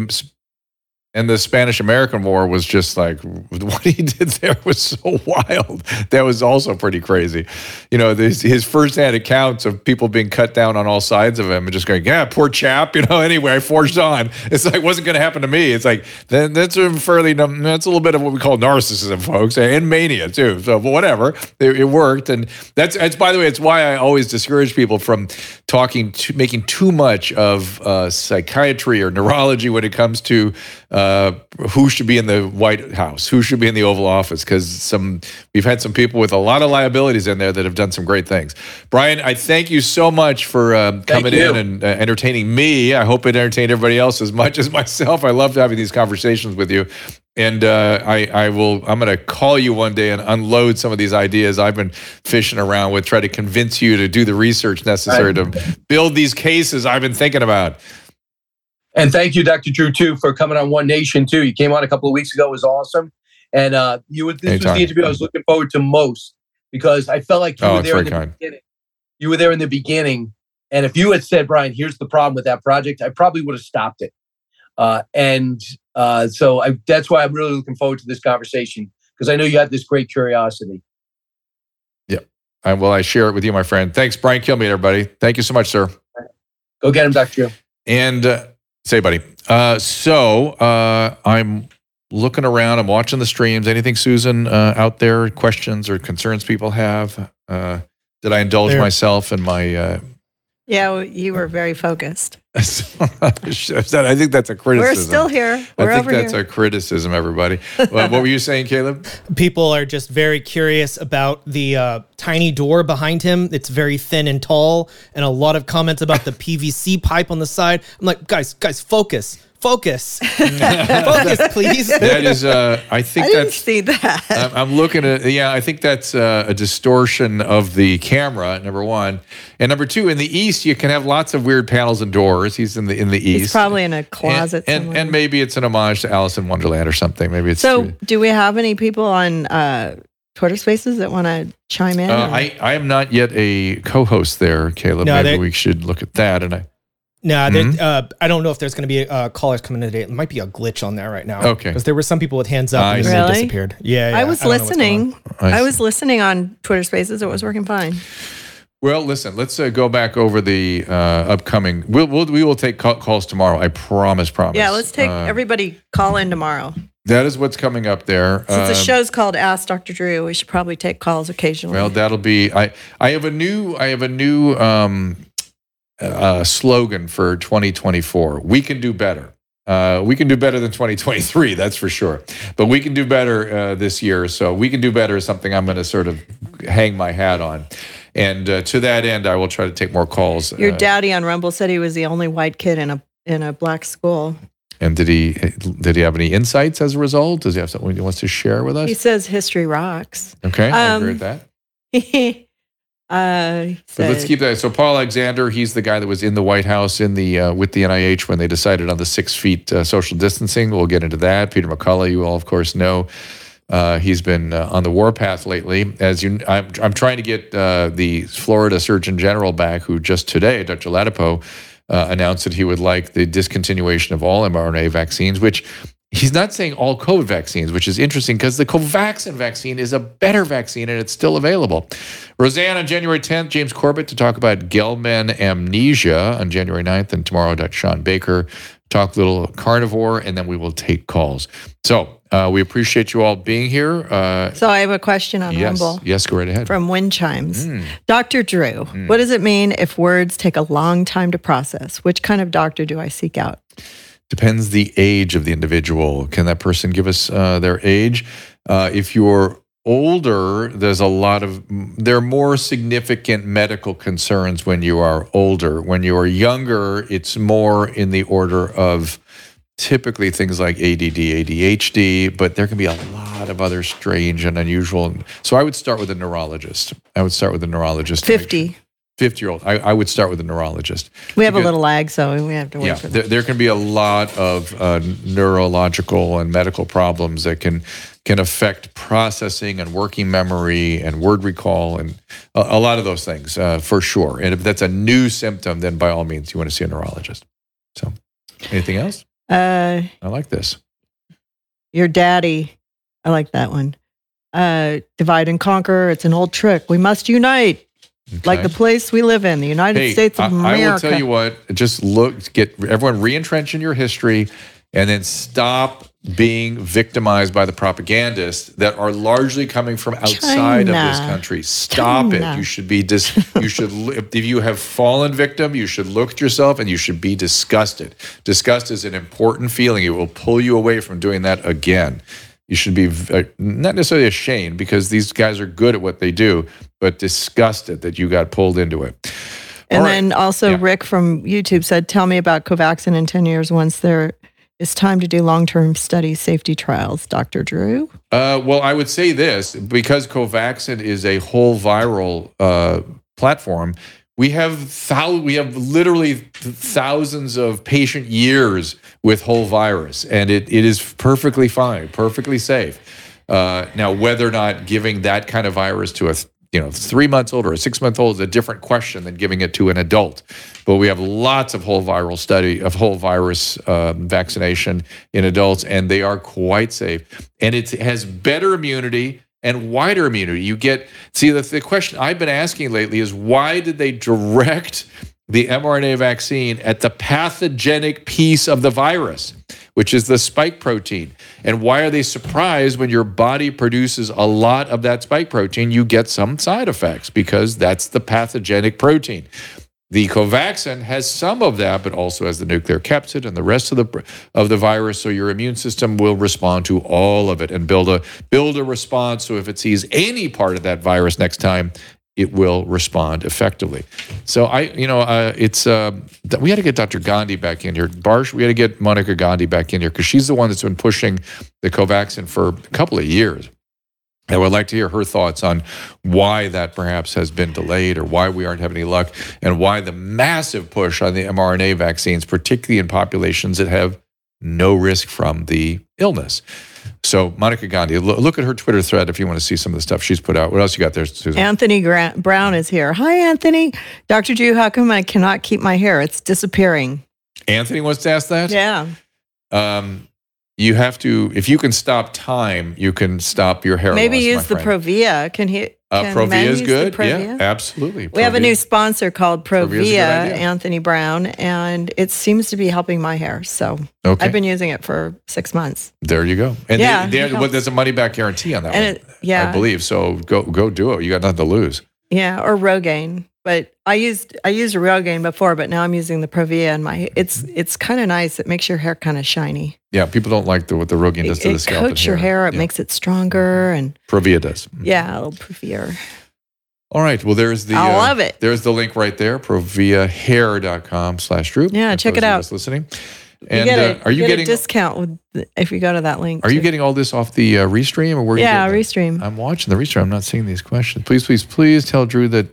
A: and the Spanish American War was just like what he [LAUGHS] did there was so wild. That was also pretty crazy. You know, this, his firsthand accounts of people being cut down on all sides of him and just going, "Yeah, poor chap." [LAUGHS] You know, anyway, I forged on. It's like wasn't going to happen to me. It's like that, that's a fairly that's a little bit of what we call narcissism, folks, and mania too. So but whatever, it, it worked, and that's that's by the way, it's why I always discourage people from talking to making too much of uh, psychiatry or neurology when it comes to uh, who should be in the White House, who should be in the Oval Office, because some we've had some people with a lot of liabilities in there that have done some great things. Brian, I thank you so much for uh, coming in and uh, entertaining me. I hope it entertained everybody else as much [LAUGHS] as myself. I loved having these conversations with you. And uh, I, I will. I'm going to call you one day and unload some of these ideas I've been fishing around with. Try to convince you to do the research necessary to build these cases I've been thinking about.
C: And thank you, Dr. Drew, too, for coming on One Nation too. You came on a couple of weeks ago; it was awesome. And uh, you, were- this was the interview I was looking forward to most because I felt like you
A: Oh,
C: were there in the
A: kind.
C: beginning. You were there in the beginning, and if you had said, "Brian, here's the problem with that project," I probably would have stopped it. Uh, and uh, so I, that's why I'm really looking forward to this conversation because I know you have this great curiosity. Yeah.
A: I, well, I share it with you, my friend. Thanks, Brian Kilmeade, everybody. Thank you so much, sir.
C: Go get him, Dr. Drew.
A: And uh, say, buddy. Uh, so uh, I'm looking around. I'm watching the streams. Anything, Susan, uh, out there? Questions or concerns people have? Uh, did I indulge
G: There-
A: myself in my?
D: Yeah, you were very focused. [LAUGHS]
A: I think that's a criticism.
D: We're still here.
A: I
D: We're
A: think
D: over
A: that's
D: here.
A: a criticism, everybody. Well, what were you saying, Caleb? [LAUGHS]
G: People are just very curious about the uh, tiny door behind him. It's very thin and tall, and a lot of comments about the PVC pipe on the side. I'm like, guys, guys, focus, focus, [LAUGHS] focus, please.
A: That is, uh, I think
D: I didn't
A: that's.
D: see that.
A: I'm, I'm looking at yeah. I think that's uh, a distortion of the camera. Number one, and number two. In the east, you can have lots of weird panels and doors. He's in the in the east.
D: He's probably in a closet
A: and, and,
D: somewhere.
A: and maybe it's an homage to Alice in Wonderland or something. Maybe it's
D: so, do we have any people on uh, Twitter Spaces that want to chime in?
A: Uh, I, I am not yet a co-host there, Caleb.
G: No,
A: Maybe we should look at that. And I
G: Nah, there-
A: Mhm.
G: uh, I don't know if there's going to be uh, callers coming in today. It might be a glitch on there right now.
A: Okay.
G: Because there were some people with hands up
A: I
G: and
A: see.
G: they
D: Really?
G: disappeared. Yeah, yeah,
D: I was
G: don't know what's going on.
D: listening.
A: I
D: I, was listening on Twitter Spaces. It was working fine.
A: well, listen. Let's uh, go back over the uh, upcoming. We'll, we'll we will take call, calls tomorrow. I promise. Promise.
D: Yeah, let's take
A: Uh,
D: everybody call in tomorrow.
A: That is what's coming up there.
D: Since the
A: Um,
D: show's called Ask Dr. Drew, we should probably take calls occasionally.
A: Well, that'll be. I I have a new I have a new um, uh, slogan for 2024. We can do better. Uh, we can do better than 2023, that's for sure. But we can do better uh, this year. So we can do better is something I'm going to sort of hang my hat on. And uh, to that end, I will try to take more calls.
D: Your
A: uh,
D: daddy on Rumble said he was the only white kid in a in a black school.
A: and did he did he have any insights as a result? Does he have something he wants to share with us?
D: He says history rocks.
A: Okay, I agree
D: Um,
A: with that. [LAUGHS]
D: uh,
A: let's keep that. So Paul Alexander, he's the guy that was in the White House in the uh, with the NIH when they decided on the six feet uh, social distancing. We'll get into that. Peter McCullough, you all of course know. Uh, he's been uh, on the warpath lately. As you, I'm, I'm trying to get uh, the Florida Surgeon General back, who just today, Dr. Ladapo, announced that he would like the discontinuation of all mRNA vaccines, which he's not saying all COVID vaccines, which is interesting because the Covaxin vaccine is a better vaccine and it's still available. Roseanne on January 10th, James Corbett to talk about Gell-Mann amnesia on January 9th, and tomorrow, Dr. Shawn Baker talk a little carnivore, and then we will take calls. So uh, we appreciate you all being here. Uh,
D: So I have a question on
A: yes,
D: Rumble
A: yes, go right ahead.
D: from Wind Chimes.
A: Mm.
D: Dr. Drew, what does it mean if words take a long time to process? Which kind of doctor do I seek out?
A: Depends the age of the individual. Can that person give us uh, their age? Uh, if you're older, there's a lot of there are more significant medical concerns when you are older. When you are younger, it's more in the order of typically things like ADD, ADHD, but there can be a lot of other strange and unusual. So I would start with a neurologist. I would start with a neurologist. to make
D: 50.
A: 50 year old. I, I would start with a neurologist.
D: We have a little lag, so we have to wait
A: yeah,
D: for
A: there,
D: that.
A: there can be a lot of uh, neurological and medical problems that can can affect processing and working memory and word recall and a, a lot of those things uh, for sure. And if that's a new symptom, then by all means you want to see a neurologist. So, anything else?
D: Uh,
A: I like this.
D: your daddy, I like that one. Uh, divide and conquer. It's an old trick. We must unite, like the place we live in, the United
A: Hey,
D: States of
A: I
D: America.
A: I will tell you what. Just look, get everyone re-entrench in your history. and then stop being victimized by the propagandists that are largely coming from outside
D: China.
A: of this country. Stop
D: China.
A: it. You should be dis- you should if you have fallen victim, you should look at yourself and you should be disgusted. Disgust is an important feeling. It will pull you away from doing that again. You should be uh, not necessarily ashamed because these guys are good at what they do, but disgusted that you got pulled into it.
D: And
A: right.
D: then also
A: Yeah.
D: Rick from YouTube said, "Tell me about Covaxin in ten years once there is time to do long-term study safety trials." Dr. Drew.
A: Uh, well, I would say this because Covaxin is a whole viral uh, platform. We have thou- we have literally thousands of patient years with whole virus, and it, it is perfectly fine, perfectly safe. Uh, now, whether or not giving that kind of virus to a you know three months old or a six month old is a different question than giving it to an adult. But we have lots of whole viral study of whole virus um, vaccination in adults, and they are quite safe. And it has better immunity and wider immunity. You get see the, the question I've been asking lately is why did they direct the mRNA vaccine at the pathogenic piece of the virus, which is the spike protein. And why are they surprised when your body produces a lot of that spike protein? You get some side effects because that's the pathogenic protein. The Covaxin has some of that, but also has the nuclear capsid and the rest of the of the virus. So your immune system will respond to all of it and build a build a response. So if it sees any part of that virus next time, it will respond effectively. So I, you know, uh, it's uh, we had to get Dr. Gandhi back in here. Barsh, we had to get Monica Gandhi back in here because she's the one that's been pushing the Covaxin for a couple of years. I would like to hear her thoughts on why that perhaps has been delayed or why we aren't having any luck and why the massive push on the mRNA vaccines, particularly in populations that have no risk from the illness. So, Monica Gandhi, look at her Twitter thread if you want to see some of the stuff she's put out. What else you got there, Susan?
D: Anthony Grant Brown is here. Hi, Anthony. Dr. Drew, how come I cannot keep my hair? It's disappearing.
A: Anthony wants to ask that.
D: Yeah.
A: Um, you have to, if you can stop time, you can stop your hair
D: Maybe
A: loss,
D: use the. Provia. Can he?
A: Uh,
D: can
A: Provia is good.
D: Provia?
A: Yeah, absolutely.
D: We have a new sponsor called
A: Provia's a good
D: Provia. Anthony Brown, and it seems to be helping my hair. So
A: Okay.
D: I've been using it for six months.
A: There you go. And
D: Yeah,
A: they, they, well, there's a money back guarantee on that
D: And
A: one.
D: it- yeah.
A: I believe so. Go go do it. You got nothing to lose.
D: Yeah, or Rogaine. But I used I used Rogaine before, but now I'm using the Provia, and my it's it's kind of nice. It makes your hair kind of shiny.
A: Yeah, people don't like the, what the Rogaine does
D: It,
A: to the
D: it
A: scalp. and
D: coats your hair. It
A: Yeah.
D: makes it stronger, and
A: Provia does.
D: yeah, a little poofier.
A: All right. Well, there's the. uh,
D: I love it.
A: There's the link right there. Proviahair.com slash Drew.
D: Yeah, check it out.
A: us Listening.
D: You
A: And uh, are you
D: get
A: getting
D: a discount with if you go to that link?
A: are you getting all this off the uh, restream or where? you
D: Yeah, restream.
A: I'm watching the restream. I'm not seeing these questions. Please, please, please tell Drew that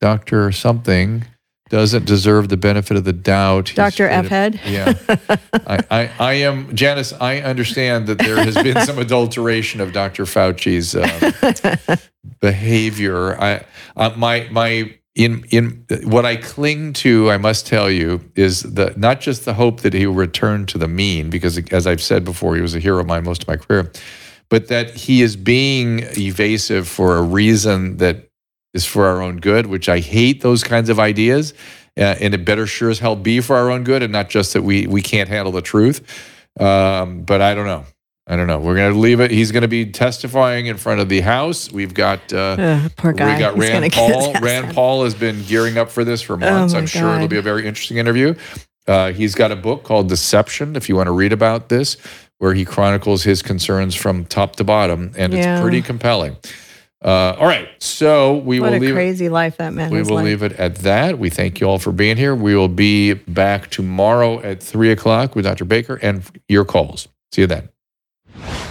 A: Doctor something doesn't deserve the benefit of the doubt.
D: Dr.
A: straight
D: F head.
A: Yeah. I, I, I am, Janice, I understand that there has been some adulteration of Dr. Fauci's um, [LAUGHS] behavior. I, uh, my, my, in, in what I cling to, I must tell you, is the not just the hope that he will return to the mean, because as I've said before, he was a hero of mine most of my career, but that he is being evasive for a reason that is for our own good, which I hate those kinds of ideas. Uh, and it better sure as hell be for our own good and not just that we we can't handle the truth. Um, but I don't know. I don't know. We're going to leave it. He's going to be testifying in front of the House. We've got uh,
D: poor guy.
A: we got
D: He's
A: Rand Paul. [LAUGHS] Rand. Paul has been gearing up for this for months.
D: Oh,
A: I'm sure it'll be a very interesting interview. Uh, he's got a book called Deception. If you want to read about this, where he chronicles his concerns from top to bottom, and
D: Yeah.
A: it's pretty compelling. Uh, all right, so we
D: what
A: will leave.
D: crazy life that man
A: We will
D: led.
A: leave it at that. We thank you all for being here. We will be back tomorrow at three o'clock with Dr. Baker and your calls. See you then.